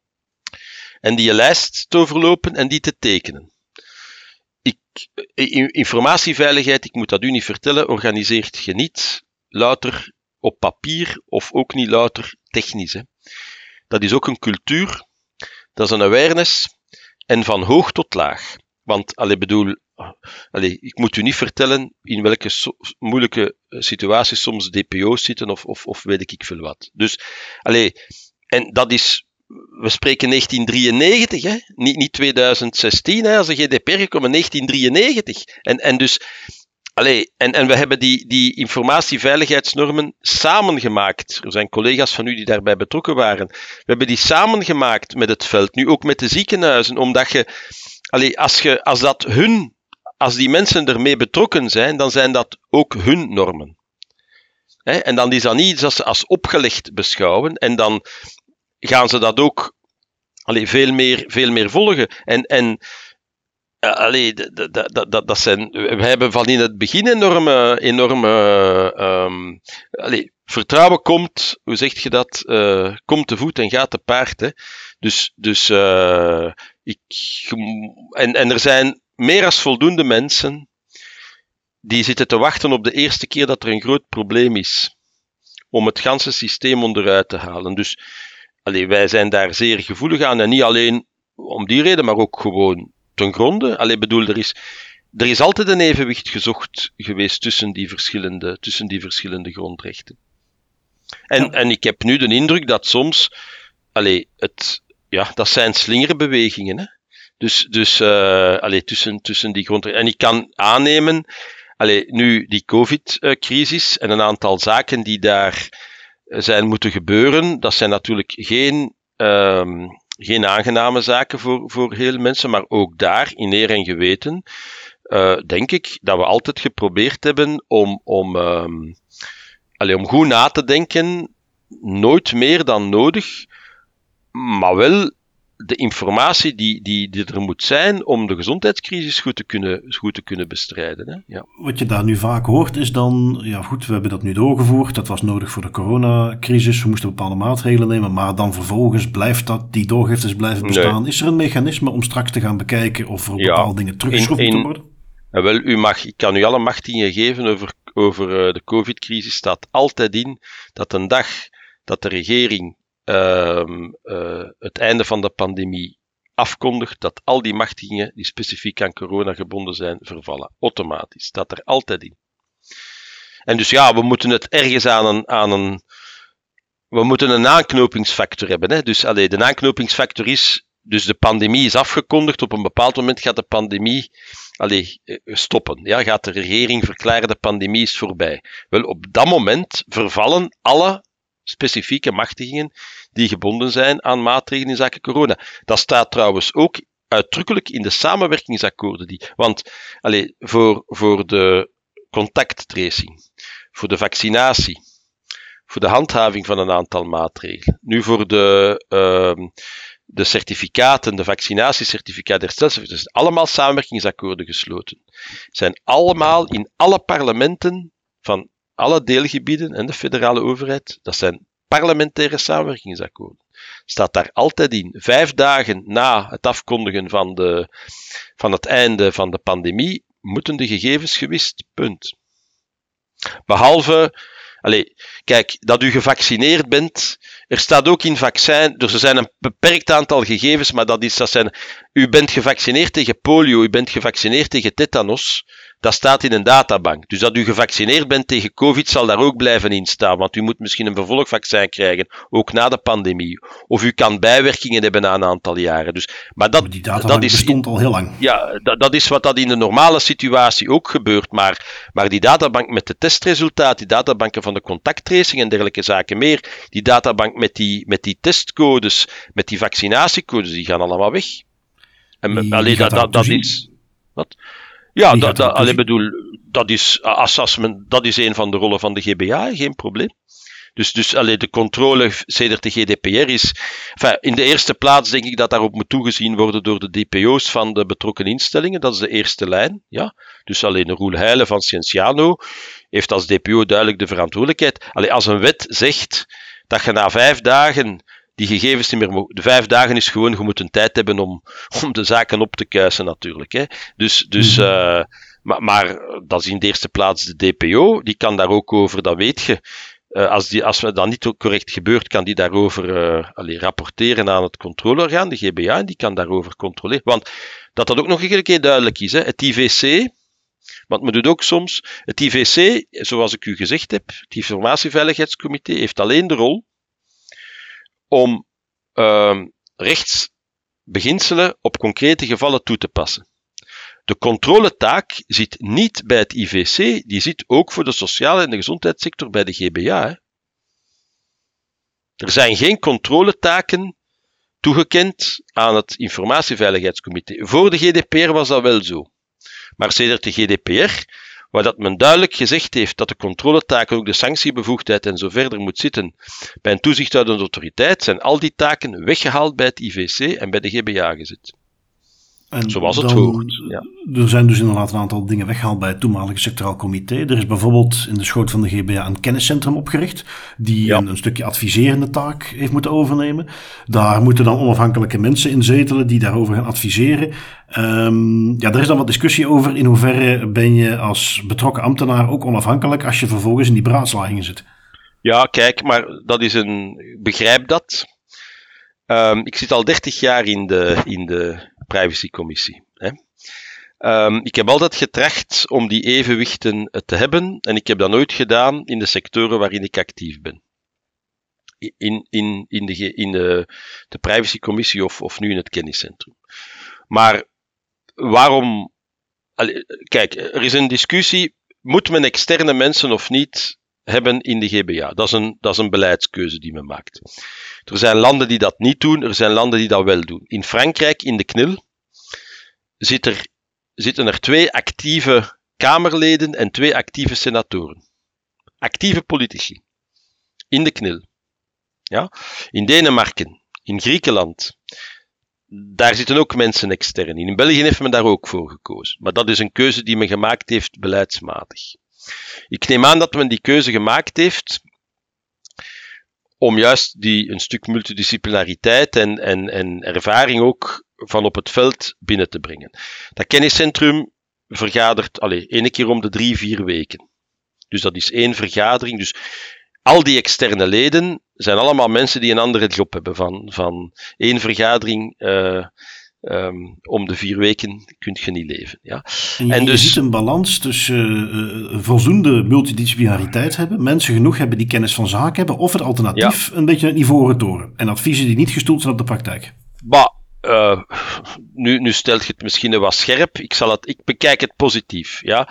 en die lijst te overlopen en die te tekenen. Ik, informatieveiligheid, ik moet dat u niet vertellen, organiseert je niet louter op papier of ook niet louter technisch. Hè. Dat is ook een cultuur, dat is een awareness en van hoog tot laag. Want, allee, bedoel, allee, ik moet u niet vertellen in welke moeilijke eh, situaties soms DPO's zitten of, of, of weet ik veel wat. Dus, allee, en dat is, we spreken 1993, hè? Niet, niet 2016, hè? als de GDPR gekomen, 1993. En, en dus, Allee, en, en we hebben die, die informatieveiligheidsnormen samengemaakt. Er zijn collega's van u die daarbij betrokken waren. We hebben die samengemaakt met het veld, nu ook met de ziekenhuizen, omdat je, allee, als, je, als dat hun, als die mensen ermee betrokken zijn, dan zijn dat ook hun normen. en dan is dat niet iets dat ze als opgelegd beschouwen, en dan gaan ze dat ook allee, veel, meer, veel meer volgen. En, en uh, allee, dat, dat, dat, dat zijn, we hebben van in het begin enorme, enorme um, allee, vertrouwen komt, hoe zeg je dat? Uh, komt te voet en gaat te paard. Hè? Dus, dus uh, ik, en, en er zijn meer dan voldoende mensen die zitten te wachten op de eerste keer dat er een groot probleem is. Om het ganse systeem onderuit te halen. Dus allee, wij zijn daar zeer gevoelig aan. En niet alleen om die reden, maar ook gewoon ten gronde. Allee, bedoel, er is, er is altijd een evenwicht gezocht geweest tussen die verschillende, tussen die verschillende grondrechten. En, en ik heb nu de indruk dat soms, allee, het, ja, dat zijn slingerbewegingen. Hè? Dus, dus uh, allee, tussen, tussen die grondrechten. En ik kan aannemen, allee, nu die COVID-crisis en een aantal zaken die daar zijn moeten gebeuren, dat zijn natuurlijk geen, um, geen aangename zaken voor, voor heel mensen, maar ook daar, in eer en geweten, uh, denk ik dat we altijd geprobeerd hebben om, om, um, allee, om goed na te denken, nooit meer dan nodig, maar wel de informatie die, die, die er moet zijn om de gezondheidscrisis goed te kunnen, goed te kunnen bestrijden. Hè? Ja. Wat je daar nu vaak hoort is dan, ja goed, we hebben dat nu doorgevoerd, dat was nodig voor de coronacrisis, we moesten bepaalde maatregelen nemen, maar dan vervolgens blijft dat, die doorgiftes blijven bestaan. Is er een mechanisme om straks te gaan bekijken of er ja, bepaalde dingen teruggeschroefd moeten worden? En wel, u mag, ik kan u alle machtingen geven over, over uh, de covid-crisis, staat altijd in dat een dag dat de regering uh, uh, het einde van de pandemie afkondigt, dat al die machtigingen die specifiek aan corona gebonden zijn, vervallen. Automatisch. Staat er altijd in. En dus ja, we moeten het ergens aan een, aan een we moeten een aanknopingsfactor hebben. Hè? Dus allee, de aanknopingsfactor is, dus de pandemie is afgekondigd, op een bepaald moment gaat de pandemie eh, stoppen. Ja, gaat de regering verklaren de pandemie is voorbij. Wel, op dat moment vervallen alle specifieke machtigingen die gebonden zijn aan maatregelen in zaken corona. Dat staat trouwens ook uitdrukkelijk in de samenwerkingsakkoorden. Die, want allez, voor, voor de contacttracing, voor de vaccinatie, voor de handhaving van een aantal maatregelen, nu voor de, uh, de certificaten, de vaccinatiecertificaten, herstelcertificaten, zijn allemaal samenwerkingsakkoorden gesloten. Zijn allemaal in alle parlementen van alle deelgebieden en de federale overheid, dat zijn parlementaire samenwerkingsakkoorden. Staat daar altijd in. Vijf dagen na het afkondigen van, de, van het einde van de pandemie moeten de gegevens gewist. Punt. Behalve, allez, kijk, dat u gevaccineerd bent. Er staat ook in vaccin, dus er zijn een beperkt aantal gegevens, maar dat, is, dat zijn, u bent gevaccineerd tegen polio, u bent gevaccineerd tegen tetanus dat staat in een databank. Dus dat u gevaccineerd bent tegen COVID zal daar ook blijven in staan, want u moet misschien een vervolgvaccin krijgen, ook na de pandemie. Of u kan bijwerkingen hebben na een aantal jaren. Dus, maar dat, die dat is, bestond al heel lang. Ja, dat, dat is wat dat in de normale situatie ook gebeurt. Maar, maar die databank met de testresultaten, die databanken van de contacttracing en dergelijke zaken meer, die databank met die, met die testcodes, met die vaccinatiecodes, die gaan allemaal weg. En die, alleen dat, dat, dat is. Wat? Ja, dat, dat, alleen bedoel, dat is, assessment, dat is een van de rollen van de GBA, geen probleem. Dus, dus alleen de controle sedert de GDPR is. Enfin, in de eerste plaats denk ik dat daarop moet toegezien worden door de DPO's van de betrokken instellingen. Dat is de eerste lijn. Ja? Dus alleen de Roel Heijlen van Cienciano heeft als DPO duidelijk de verantwoordelijkheid. Alleen als een wet zegt dat je na vijf dagen die gegevens niet meer mogen. De vijf dagen is gewoon, je moet een tijd hebben om, om de zaken op te kuisen natuurlijk. Hè. Dus, dus mm uh, maar, maar dat is in de eerste plaats de DPO, die kan daar ook over, dat weet je. Uh, als, die, als dat niet correct gebeurt, kan die daarover uh, allee, rapporteren aan het controleorgaan, de GBA, en die kan daarover controleren. Want dat dat ook nog een keer duidelijk is, hè, het IVC, want men doet ook soms, het IVC, zoals ik u gezegd heb, het Informatieveiligheidscomité, heeft alleen de rol om uh, rechtsbeginselen op concrete gevallen toe te passen. De controletaak zit niet bij het IVC, die zit ook voor de sociale en de gezondheidssector bij de GBA. Hè. Er zijn geen controletaken toegekend aan het Informatieveiligheidscomité. Voor de GDPR was dat wel zo. Maar sedert de GDPR waar dat men duidelijk gezegd heeft dat de controletaken, ook de sanctiebevoegdheid en zo verder moet zitten bij een toezichthoudende autoriteit, zijn al die taken weggehaald bij het IVC en bij de GBA gezet. En Zoals het hoort. Ja. Er zijn dus inderdaad een aantal dingen weggehaald bij het toenmalige sectoraal comité. Er is bijvoorbeeld in de schoot van de GBA een kenniscentrum opgericht, die een, een, stukje adviserende taak heeft moeten overnemen. Daar moeten dan onafhankelijke mensen in zetelen die daarover gaan adviseren. Um, ja, er is dan wat discussie over in hoeverre ben je als betrokken ambtenaar ook onafhankelijk als je vervolgens in die beraadslagingen zit. Ja, kijk, maar dat is een. begrijp dat. Um, ik zit al 30 jaar in de, in de privacycommissie. Um, ik heb altijd getracht om die evenwichten te hebben en ik heb dat nooit gedaan in de sectoren waarin ik actief ben. In, in, in, de, in de, de privacycommissie of, of nu in het kenniscentrum. Maar waarom. Kijk, er is een discussie. Moet men externe mensen of niet hebben in de GBA? Dat is een, dat is een beleidskeuze die men maakt. Er zijn landen die dat niet doen, er zijn landen die dat wel doen. In Frankrijk, in de KNIL, zit er, zitten er twee actieve Kamerleden en twee actieve senatoren. Actieve politici. In de KNIL. Ja? In Denemarken, in Griekenland, daar zitten ook mensen extern in. In België heeft men daar ook voor gekozen. Maar dat is een keuze die men gemaakt heeft beleidsmatig. Ik neem aan dat men die keuze gemaakt heeft om juist die een stuk multidisciplinariteit en, en, en ervaring ook van op het veld binnen te brengen. Dat kenniscentrum vergadert alleen één keer om de drie, vier weken. Dus dat is één vergadering. Dus al die externe leden zijn allemaal mensen die een andere job hebben. Van, van één vergadering uh, um, om de vier weken kun je niet leven. Ja. En je, en dus, je ziet een balans tussen uh, voldoende multidisciplinariteit hebben, mensen genoeg hebben die kennis van zaken hebben, of het alternatief een beetje het niveau toren. En adviezen die niet gestoeld zijn op de praktijk. Bah, uh, nu, nu stelt je het misschien wat scherp. Ik, zal het, ik bekijk het positief. Ja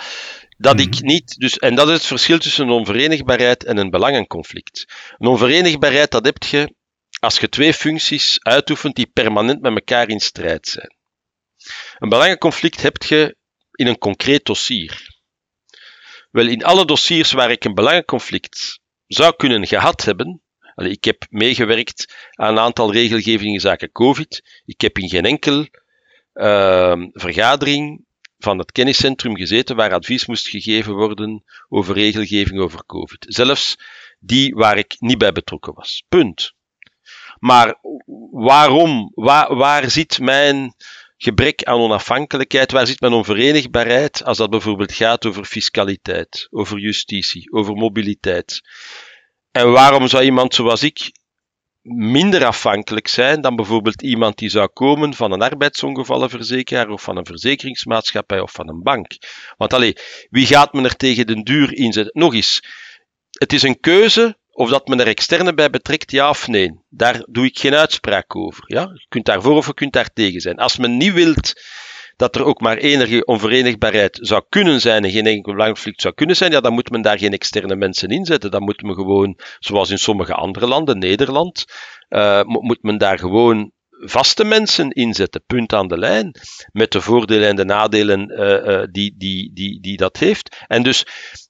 dat ik mhm. niet, dus, en dat is het verschil tussen een onverenigbaarheid en een belangenconflict. Een onverenigbaarheid, dat heb je als je twee functies uitoefent die permanent met elkaar in strijd zijn. Een belangenconflict heb je in een concreet dossier. Wel, in alle dossiers waar ik een belangenconflict zou kunnen gehad hebben, ik heb meegewerkt aan een aantal regelgevingen zaken COVID. Ik heb in geen enkel uh, vergadering van het kenniscentrum gezeten waar advies moest gegeven worden over regelgeving over COVID. Zelfs die waar ik niet bij betrokken was. Punt. Maar waarom? Waar, waar zit mijn gebrek aan onafhankelijkheid? Waar zit mijn onverenigbaarheid als dat bijvoorbeeld gaat over fiscaliteit, over justitie, over mobiliteit? En waarom zou iemand zoals ik minder afhankelijk zijn dan bijvoorbeeld iemand die zou komen van een arbeidsongevallenverzekeraar of van een verzekeringsmaatschappij of van een bank. Want allee, wie gaat men er tegen de duur inzetten? Nog eens, het is een keuze of dat men er externe bij betrekt, ja of nee. Daar doe ik geen uitspraak over. Ja? Je kunt daarvoor of je kunt daar tegen zijn. Als men niet wilt dat er ook maar enige onverenigbaarheid zou kunnen zijn en geen enkel belangconflict zou kunnen zijn, ja, dan moet men daar geen externe mensen inzetten. Dan moet men gewoon, zoals in sommige andere landen, Nederland, uh, moet men daar gewoon vaste mensen inzetten, punt aan de lijn, met de voordelen en de nadelen uh, uh, die, die, die, die dat heeft. En dus,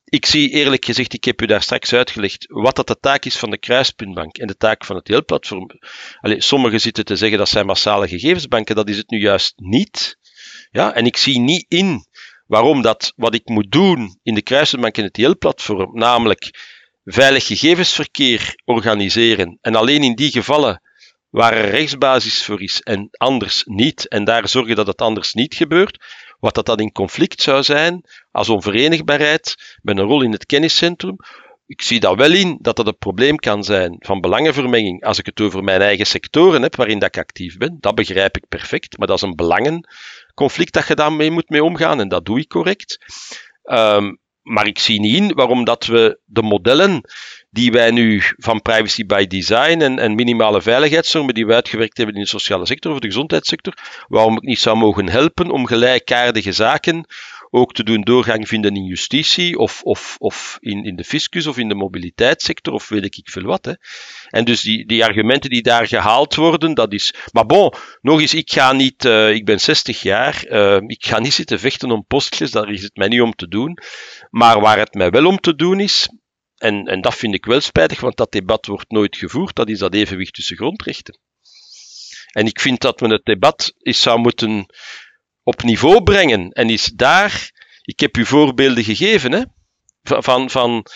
ik zie eerlijk gezegd, ik heb u daar straks uitgelegd, wat dat de taak is van de kruispuntbank en de taak van het deelplatform. Allee, sommigen zitten te zeggen dat zijn massale gegevensbanken, dat is het nu juist niet. Ja, en ik zie niet in waarom dat wat ik moet doen in de kruisbank en het TL-platform, namelijk veilig gegevensverkeer organiseren en alleen in die gevallen waar er rechtsbasis voor is en anders niet, en daar zorgen dat het anders niet gebeurt, wat dat dan in conflict zou zijn als onverenigbaarheid met een rol in het kenniscentrum, ik zie dat wel in dat dat een probleem kan zijn van belangenvermenging als ik het over mijn eigen sectoren heb waarin dat ik actief ben. Dat begrijp ik perfect, maar dat is een belangenconflict dat je daarmee moet mee omgaan en dat doe ik correct. Um, maar ik zie niet in waarom dat we de modellen die wij nu van privacy by design en, en minimale veiligheidsnormen die we uitgewerkt hebben in de sociale sector of de gezondheidssector, waarom ik niet zou mogen helpen om gelijkaardige zaken ook te doen doorgang vinden in justitie of, of, of in, in de fiscus of in de mobiliteitssector of weet ik veel wat. Hè. En dus die, die argumenten die daar gehaald worden, dat is... Maar bon, nog eens, ik ga niet... Uh, ik ben 60 jaar, uh, ik ga niet zitten vechten om postjes, daar is het mij niet om te doen. Maar waar het mij wel om te doen is, en, en dat vind ik wel spijtig, want dat debat wordt nooit gevoerd, dat is dat evenwicht tussen grondrechten. En ik vind dat men het debat is, zou moeten op niveau brengen. En is daar, ik heb u voorbeelden gegeven, hè, van, van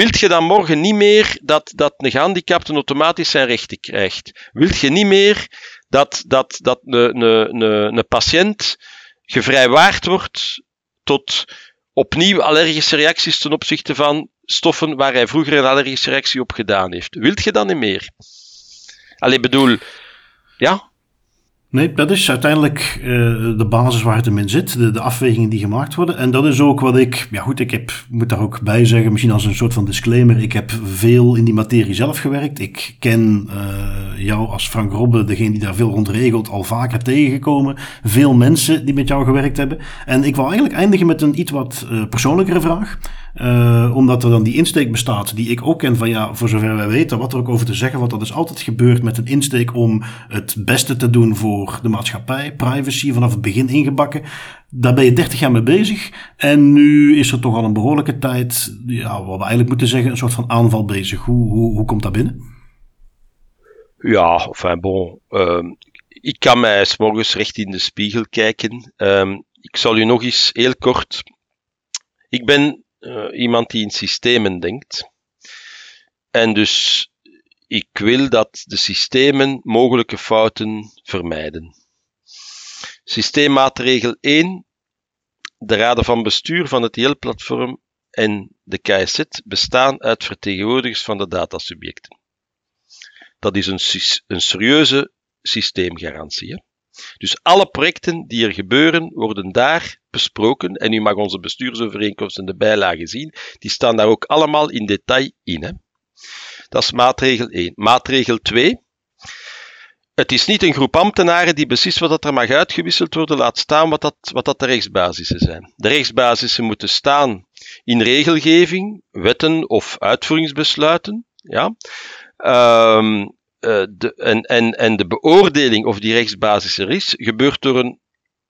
Wilt je dan morgen niet meer dat, dat een gehandicapte automatisch zijn rechten krijgt? Wilt je niet meer dat, dat, dat een, een, een, een patiënt gevrijwaard wordt tot opnieuw allergische reacties ten opzichte van stoffen waar hij vroeger een allergische reactie op gedaan heeft? Wilt je dat niet meer? Allee, bedoel, ja, Nee, dat is uiteindelijk uh, de basis waar het hem in zit, de, de, afwegingen die gemaakt worden. En dat is ook wat ik, ja goed, ik heb, moet daar ook bij zeggen, misschien als een soort van disclaimer, ik heb veel in die materie zelf gewerkt. Ik ken uh, jou als Frank Robbe, degene die daar veel rond regelt, al vaker tegengekomen. Veel mensen die met jou gewerkt hebben. En ik wil eigenlijk eindigen met een iets wat uh, persoonlijkere vraag. Omdat er dan die insteek bestaat, die ik ook ken van ja, voor zover wij weten, wat er ook over te zeggen, wat dat is altijd gebeurd met een insteek om het beste te doen voor de maatschappij, privacy vanaf het begin ingebakken. Daar ben je 30 jaar mee bezig. En nu is er toch al een behoorlijke tijd, ja, wat we eigenlijk moeten zeggen, een soort van aanval bezig. Hoe, hoe, hoe komt dat binnen? Ja, enfin bon. Uh, ik kan mij s recht in de spiegel kijken. Uh, ik zal u nog eens heel kort. Ik ben uh, iemand die in systemen denkt. En dus ik wil dat de systemen mogelijke fouten vermijden. Systeemmaatregel 1. De raden van bestuur van het IL-platform en de KSZ bestaan uit vertegenwoordigers van de datasubjecten. Dat is een, een serieuze systeemgarantie. Hè? Dus alle projecten die er gebeuren, worden daar besproken. En u mag onze bestuursovereenkomsten de bijlage zien. Die staan daar ook allemaal in detail in. Hè. Dat is maatregel 1. Maatregel 2. Het is niet een groep ambtenaren die beslist wat er mag uitgewisseld worden, laat staan wat dat, wat dat de rechtsbasissen zijn. De rechtsbasissen moeten staan in regelgeving, wetten of uitvoeringsbesluiten. Ja. Um, uh, de, en, en, en de beoordeling of die rechtsbasis er is, gebeurt door een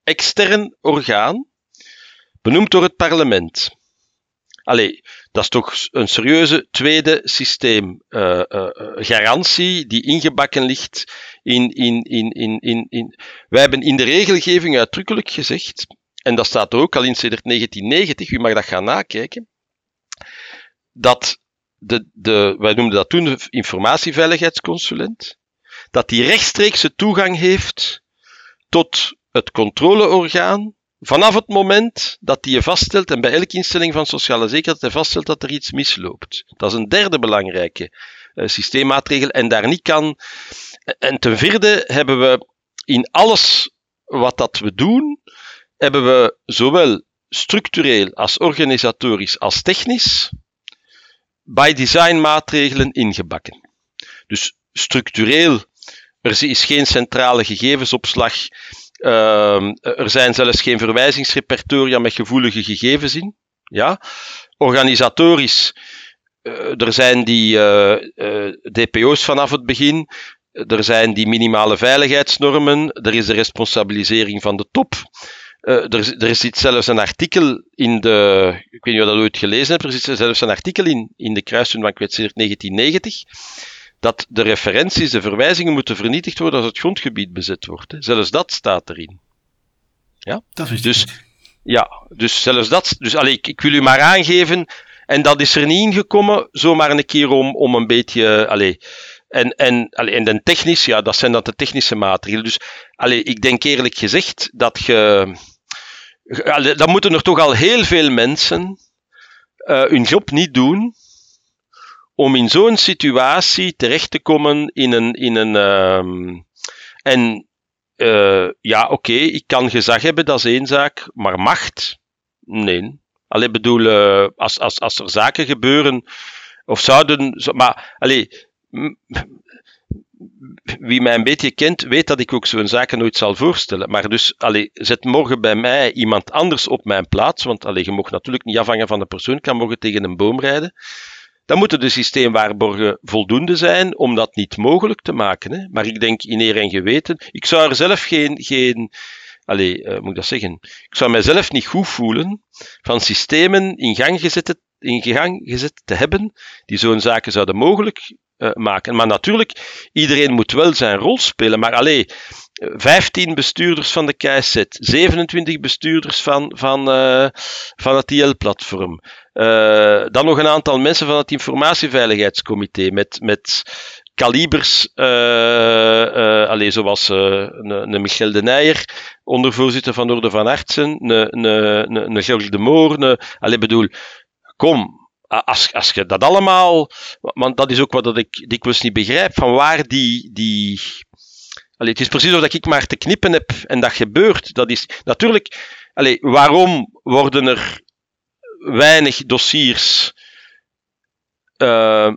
extern orgaan, benoemd door het parlement. Allee, dat is toch een serieuze tweede systeemgarantie uh, uh, die ingebakken ligt in, in, in, in, in, in. Wij hebben in de regelgeving uitdrukkelijk gezegd, en dat staat er ook al in 1990, u mag dat gaan nakijken, dat de, de, wij noemden dat toen de informatieveiligheidsconsulent, dat die rechtstreekse toegang heeft tot het controleorgaan vanaf het moment dat je vaststelt, en bij elke instelling van sociale zekerheid hij vaststelt dat er iets misloopt. Dat is een derde belangrijke uh, systeemmaatregel en daar niet kan. En ten vierde hebben we in alles wat dat we doen, hebben we zowel structureel als organisatorisch als technisch by design maatregelen ingebakken. Dus structureel, er is geen centrale gegevensopslag. Uh, er zijn zelfs geen verwijzingsrepertoria met gevoelige gegevens in. Ja? Organisatorisch, uh, er zijn die uh, uh, DPO's vanaf het begin. Er zijn die minimale veiligheidsnormen. Er is de responsabilisering van de top. Er, er zit zelfs een artikel in de, ik weet niet of dat ooit gelezen hebt, er zit zelfs een artikel in, in de kruising van kwetselijk 1990, dat de referenties, de verwijzingen moeten vernietigd worden als het grondgebied bezet wordt. Hè. Zelfs dat staat erin. Ja? Dat is dus, ja, dus zelfs dat, dus allee, ik, ik wil u maar aangeven, en dat is er niet ingekomen, zomaar een keer om, om een beetje, allee, en, en, en dan technisch, ja, dat zijn dan de technische maatregelen. Dus allee, ik denk eerlijk gezegd dat je. Dan moeten er toch al heel veel mensen uh, hun job niet doen om in zo'n situatie terecht te komen in een. In een um, en uh, ja, oké, ik kan gezag hebben, dat is één zaak, maar macht? Nee. Alleen bedoel, uh, als, als, als er zaken gebeuren, of zouden. Maar, allee, wie mij een beetje kent, weet dat ik ook zo'n zaken nooit zal voorstellen. Maar dus, allee, zet morgen bij mij iemand anders op mijn plaats, want allee, je mag natuurlijk niet afhangen van de persoon, kan morgen tegen een boom rijden. Dan moeten de systeemwaarborgen voldoende zijn om dat niet mogelijk te maken. Hè. Maar ik denk in eer en geweten, ik zou er zelf geen, geen allee, uh, moet ik dat zeggen, ik zou mijzelf niet goed voelen van systemen in gang gezet, in gang gezet te hebben die zo'n zaken zouden mogelijk uh, maken. Maar natuurlijk, iedereen moet wel zijn rol spelen. Maar alleen, 15 bestuurders van de KSZ, 27 bestuurders van, van, uh, van het IL-platform. Uh, dan nog een aantal mensen van het Informatieveiligheidscomité met, met kalibers, uh, uh, allez, zoals een, een Michel de Nijer, ondervoorzitter van Orde van Artsen, een, een, een Georges de Moor, een, allez, bedoel, kom, als, als je dat allemaal, want dat is ook wat dat ik dikwijls niet begrijp, van waar die, die Allee, het is precies of ik maar te knippen heb en dat gebeurt. Dat is natuurlijk, allee, waarom worden er weinig dossiers, uh,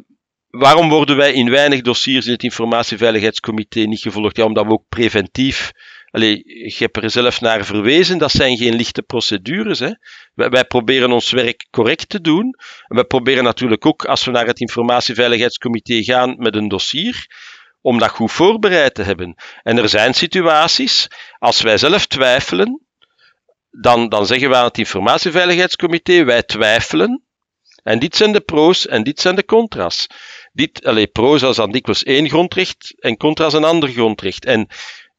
waarom worden wij in weinig dossiers in het informatieveiligheidscomité niet gevolgd? Ja, omdat we ook preventief Allee, je hebt er zelf naar verwezen, dat zijn geen lichte procedures. Hè. Wij, wij, proberen ons werk correct te doen. En wij proberen natuurlijk ook, als we naar het informatieveiligheidscomité gaan met een dossier, om dat goed voorbereid te hebben. En er zijn situaties, als wij zelf twijfelen, dan, dan zeggen we aan het informatieveiligheidscomité, wij twijfelen. En dit zijn de pro's en dit zijn de contra's. Dit, allez, pro's als dan dikwijls één grondrecht en contra's een ander grondrecht. En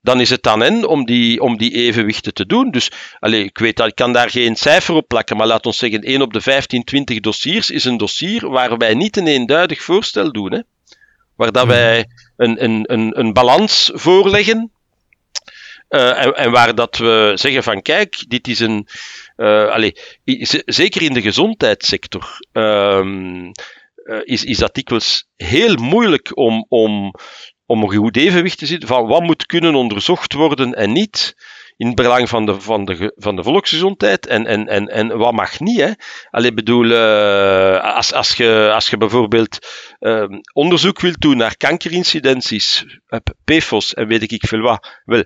dan is het aan hen om die, om die evenwichten te doen. Dus allez, ik weet dat ik kan daar geen cijfer op plakken, maar laat ons zeggen, 1 op de 15, 20 dossiers is een dossier waar wij niet een eenduidig voorstel doen. Hè? Waar dat wij een, een, een, een balans voorleggen. Uh, en, waar dat we zeggen van kijk, dit is een. Uh, allez, zeker in de gezondheidssector uh, is, is dat dikwijls heel moeilijk om, om, om een goed evenwicht te zitten van wat moet kunnen onderzocht worden en niet in het belang van de, van de, van de volksgezondheid en, en, en, en wat mag niet. Hè? Allee, bedoel, als, als, je, als je bijvoorbeeld uh, onderzoek wilt doen naar kankerincidenties, PFOS en weet ik veel wat, wel,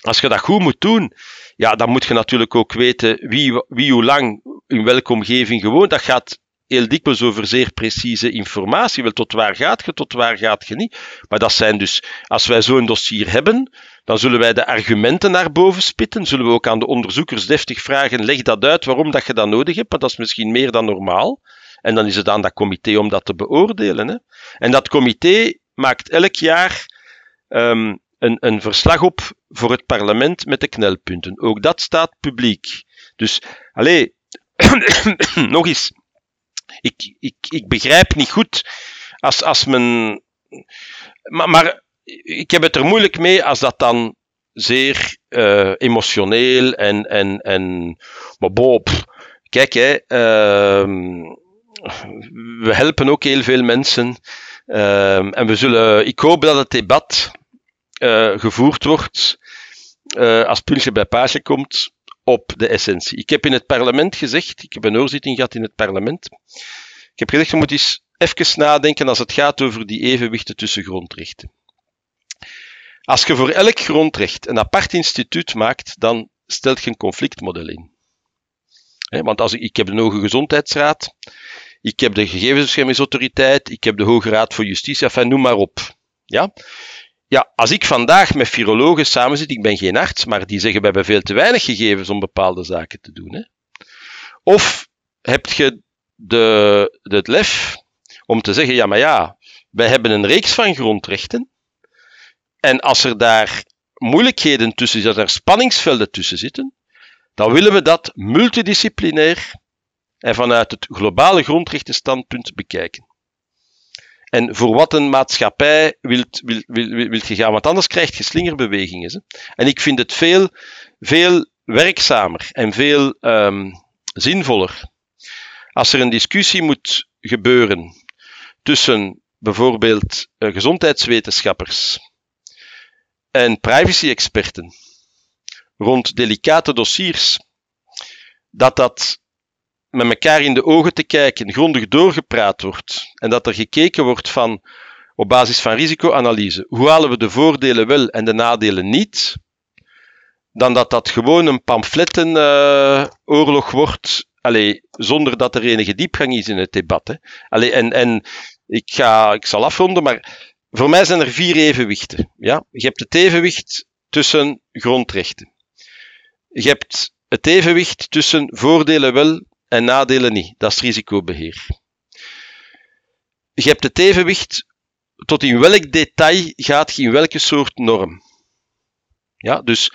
als je dat goed moet doen, ja, dan moet je natuurlijk ook weten wie, wie hoe lang in welke omgeving gewoond. Dat gaat heel dikwijls over zeer precieze informatie. Wel, tot waar gaat je, tot waar gaat je niet? Maar dat zijn dus, als wij zo'n dossier hebben, dan zullen wij de argumenten naar boven spitten. Zullen we ook aan de onderzoekers deftig vragen: leg dat uit waarom dat je dat nodig hebt, maar dat is misschien meer dan normaal. En dan is het aan dat comité om dat te beoordelen. Hè. En dat comité maakt elk jaar um, een, een verslag op voor het parlement met de knelpunten. Ook dat staat publiek. Dus, allez, nog eens. Ik, ik, ik begrijp niet goed als, als men. Maar, maar ik heb het er moeilijk mee als dat dan zeer uh, emotioneel en, en, en maar Bob, kijk, hè, uh, we helpen ook heel veel mensen. Uh, en we zullen, ik hoop dat het debat uh, gevoerd wordt als puntje bij paasje komt op de essentie. Ik heb in het parlement gezegd, ik heb een hoorzitting gehad in het parlement. Ik heb gezegd, je moet eens even nadenken als het gaat over die evenwichten tussen grondrechten. Als je voor elk grondrecht een apart instituut maakt, dan stelt je een conflictmodel in. want als ik, ik heb de Hoge Gezondheidsraad, ik heb de Gegevensbeschermingsautoriteit, ik heb de Hoge Raad voor Justitie, enfin, noem maar op. Ja? Ja, als ik vandaag met virologen samenzit, ik ben geen arts, maar die zeggen we hebben veel te weinig gegevens om bepaalde zaken te doen. Hè? Of heb je de, de, het lef om te zeggen, ja maar ja, wij hebben een reeks van grondrechten, en als er daar moeilijkheden tussen zitten, als er spanningsvelden tussen zitten, dan willen we dat multidisciplinair en vanuit het globale grondrechtenstandpunt bekijken. En voor wat een maatschappij wilt, wil, wil, wilt je gaan, want anders krijg je slingerbewegingen. Hè? En ik vind het veel, veel werkzamer en veel um, zinvoller als er een discussie moet gebeuren tussen bijvoorbeeld uh, gezondheidswetenschappers en privacy-experten rond delicate dossiers, dat dat met elkaar in de ogen te kijken, grondig doorgepraat wordt en dat er gekeken wordt van op basis van risicoanalyse, hoe halen we de voordelen wel en de nadelen niet, dan dat dat gewoon een pamflettenoorlog uh, wordt, allee, zonder dat er enige diepgang is in het debat. Hè. Allee, en, en ik, ga, ik zal afronden, maar voor mij zijn er vier evenwichten. Ja? Je hebt het evenwicht tussen grondrechten. Je hebt het evenwicht tussen voordelen wel en nadelen niet. Dat is risicobeheer. Je hebt het evenwicht tot in welk detail gaat je in welke soort norm. Ja, dus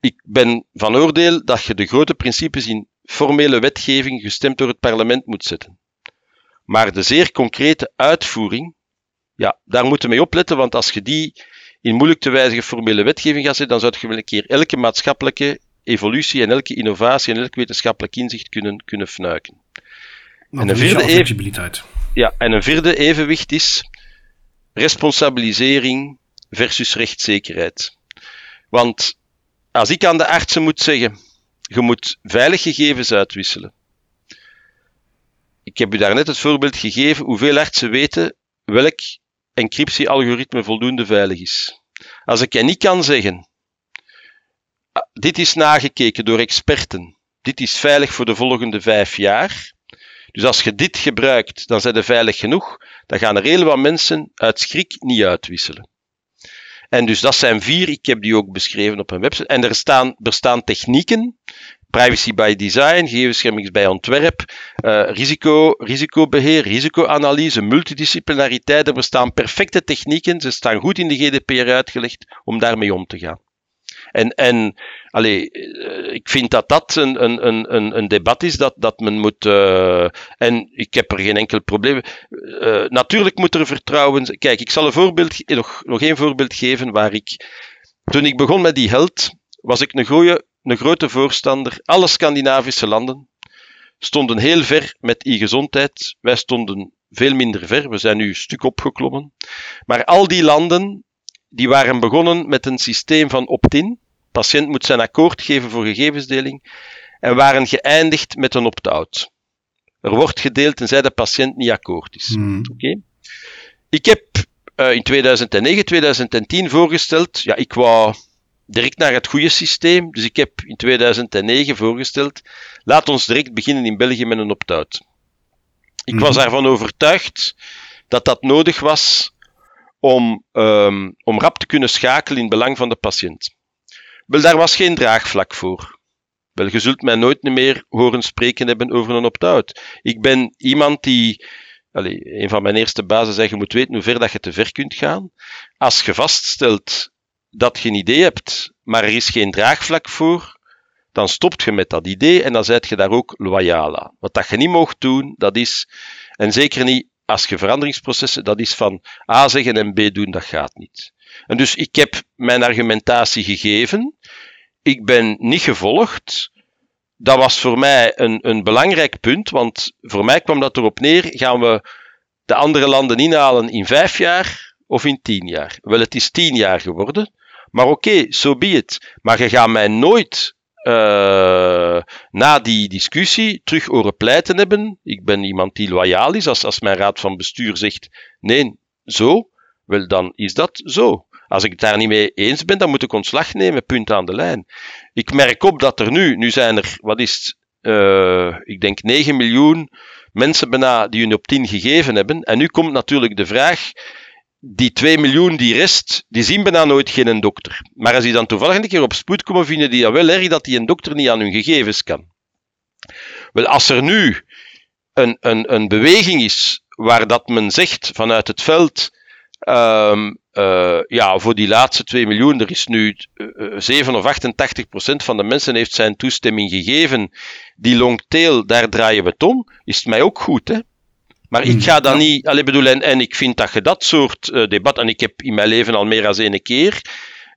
ik ben van oordeel dat je de grote principes in formele wetgeving gestemd door het parlement moet zetten. Maar de zeer concrete uitvoering, ja, daar moeten we mee opletten, want als je die in moeilijk te wijzigen formele wetgeving gaat zetten, dan zou je wel een keer elke maatschappelijke evolutie en elke innovatie en elk wetenschappelijk inzicht kunnen, kunnen fnuiken. En, een vierde flexibiliteit. Ja, en een vierde evenwicht is responsabilisering versus rechtszekerheid. Want als ik aan de artsen moet zeggen, je moet veilig gegevens uitwisselen. Ik heb u daarnet het voorbeeld gegeven hoeveel artsen weten welk encryptiealgoritme voldoende veilig is. Als ik je niet kan zeggen, dit is nagekeken door experten, dit is veilig voor de volgende vijf jaar. Dus als je dit gebruikt, dan zijn ze veilig genoeg. Dan gaan er heel wat mensen uit schrik niet uitwisselen. En dus dat zijn vier, ik heb die ook beschreven op een website. En er staan, technieken, privacy by design, gegevenscherming bij ontwerp, uh, risico, risicobeheer, risicoanalyse, multidisciplinariteit. Er bestaan perfecte technieken, ze staan goed in de GDPR uitgelegd om daarmee om te gaan. En, en allee, eh, ik vind dat dat een, een, een, een debat is dat, dat men moet. Uh, en ik heb er geen enkel probleem. Uh, natuurlijk moet er vertrouwen. Kijk, ik zal een voorbeeld, nog, nog één voorbeeld geven waar ik. Toen ik begon met die held, was ik een, goeie, een grote voorstander. Alle Scandinavische landen stonden heel ver met e-gezondheid. Wij stonden veel minder ver. We zijn nu een stuk opgeklommen. Maar al die landen die waren begonnen met een systeem van opt-in. Patiënt moet zijn akkoord geven voor gegevensdeling. En waren geëindigd met een opt-out. Er wordt gedeeld tenzij de patiënt niet akkoord is. Hmm. Oké. Ik heb uh, in 2009, 2010 voorgesteld, ja, ik wou direct naar het goede systeem. Dus ik heb in 2009 voorgesteld, laat ons direct beginnen in België met een opt-out. Ik was hmm. ervan overtuigd dat dat nodig was om, um, om rap te kunnen schakelen in belang van de patiënt. Wel, daar was geen draagvlak voor. Wel, je zult mij nooit meer horen spreken hebben over een opt-out. Ik ben iemand die, allez, een van mijn eerste bazen zei, je moet weten hoe ver dat je te ver kunt gaan. Als je vaststelt dat je een idee hebt, maar er is geen draagvlak voor, dan stopt je met dat idee en dan zijt je daar ook loyaal aan. Wat dat je niet mocht doen, dat is, en zeker niet als je veranderingsprocessen, dat is van A zeggen en B doen, dat gaat niet. En dus ik heb mijn argumentatie gegeven. Ik ben niet gevolgd. Dat was voor mij een, een belangrijk punt, want voor mij kwam dat erop neer: gaan we de andere landen inhalen in vijf jaar of in tien jaar? Wel, het is tien jaar geworden. Maar oké, zo so be. Maar je gaat mij nooit uh, na die discussie terug horen pleiten hebben. Ik ben iemand die loyaal is. Als, als mijn raad van bestuur zegt nee, zo, wel dan is dat zo. Als ik het daar niet mee eens ben, dan moet ik ontslag nemen, punt aan de lijn. Ik merk op dat er nu, nu zijn er, wat is het, uh, ik denk 9 miljoen mensen bijna die hun opt-in gegeven hebben. En nu komt natuurlijk de vraag, die 2 miljoen, die rest, die zien bijna nooit geen dokter. Maar als die dan toevallig een keer op spoed komen, vinden die dat wel erg dat die een dokter niet aan hun gegevens kan. Wel, als er nu een, een, een beweging is waar dat men zegt vanuit het veld, um, ja, voor die laatste 2 miljoen, er is nu uh, 7 of 88 procent van de mensen heeft zijn toestemming gegeven, die longtail, daar draaien we het om, is het mij ook goed, hè? Maar ik ga dan niet, allee, bedoel, en, en ik vind dat je dat soort uh, debat, en ik heb in mijn leven al meer dan één keer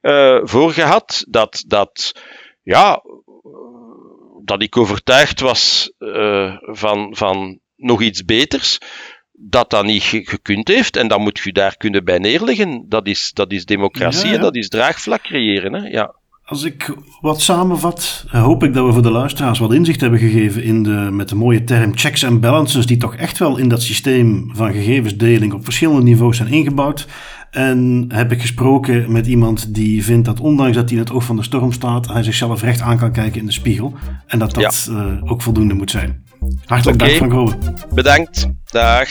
uh, voor gehad, dat, dat, ja, dat ik overtuigd was uh, van, van nog iets beters, dat dat niet gekund heeft, en dan moet je daar kunnen bij neerleggen. Dat is, dat is democratie ja, ja. en dat is draagvlak creëren. Hè? Ja. Als ik wat samenvat, hoop ik dat we voor de luisteraars wat inzicht hebben gegeven in de, met de mooie term checks and balances, die toch echt wel in dat systeem van gegevensdeling op verschillende niveaus zijn ingebouwd. En heb ik gesproken met iemand die vindt dat ondanks dat hij in het oog van de storm staat, hij zichzelf recht aan kan kijken in de spiegel. En dat dat ja. uh, ook voldoende moet zijn. Hartelijk okay. dank, Frank Rowe. Bedankt. Dag.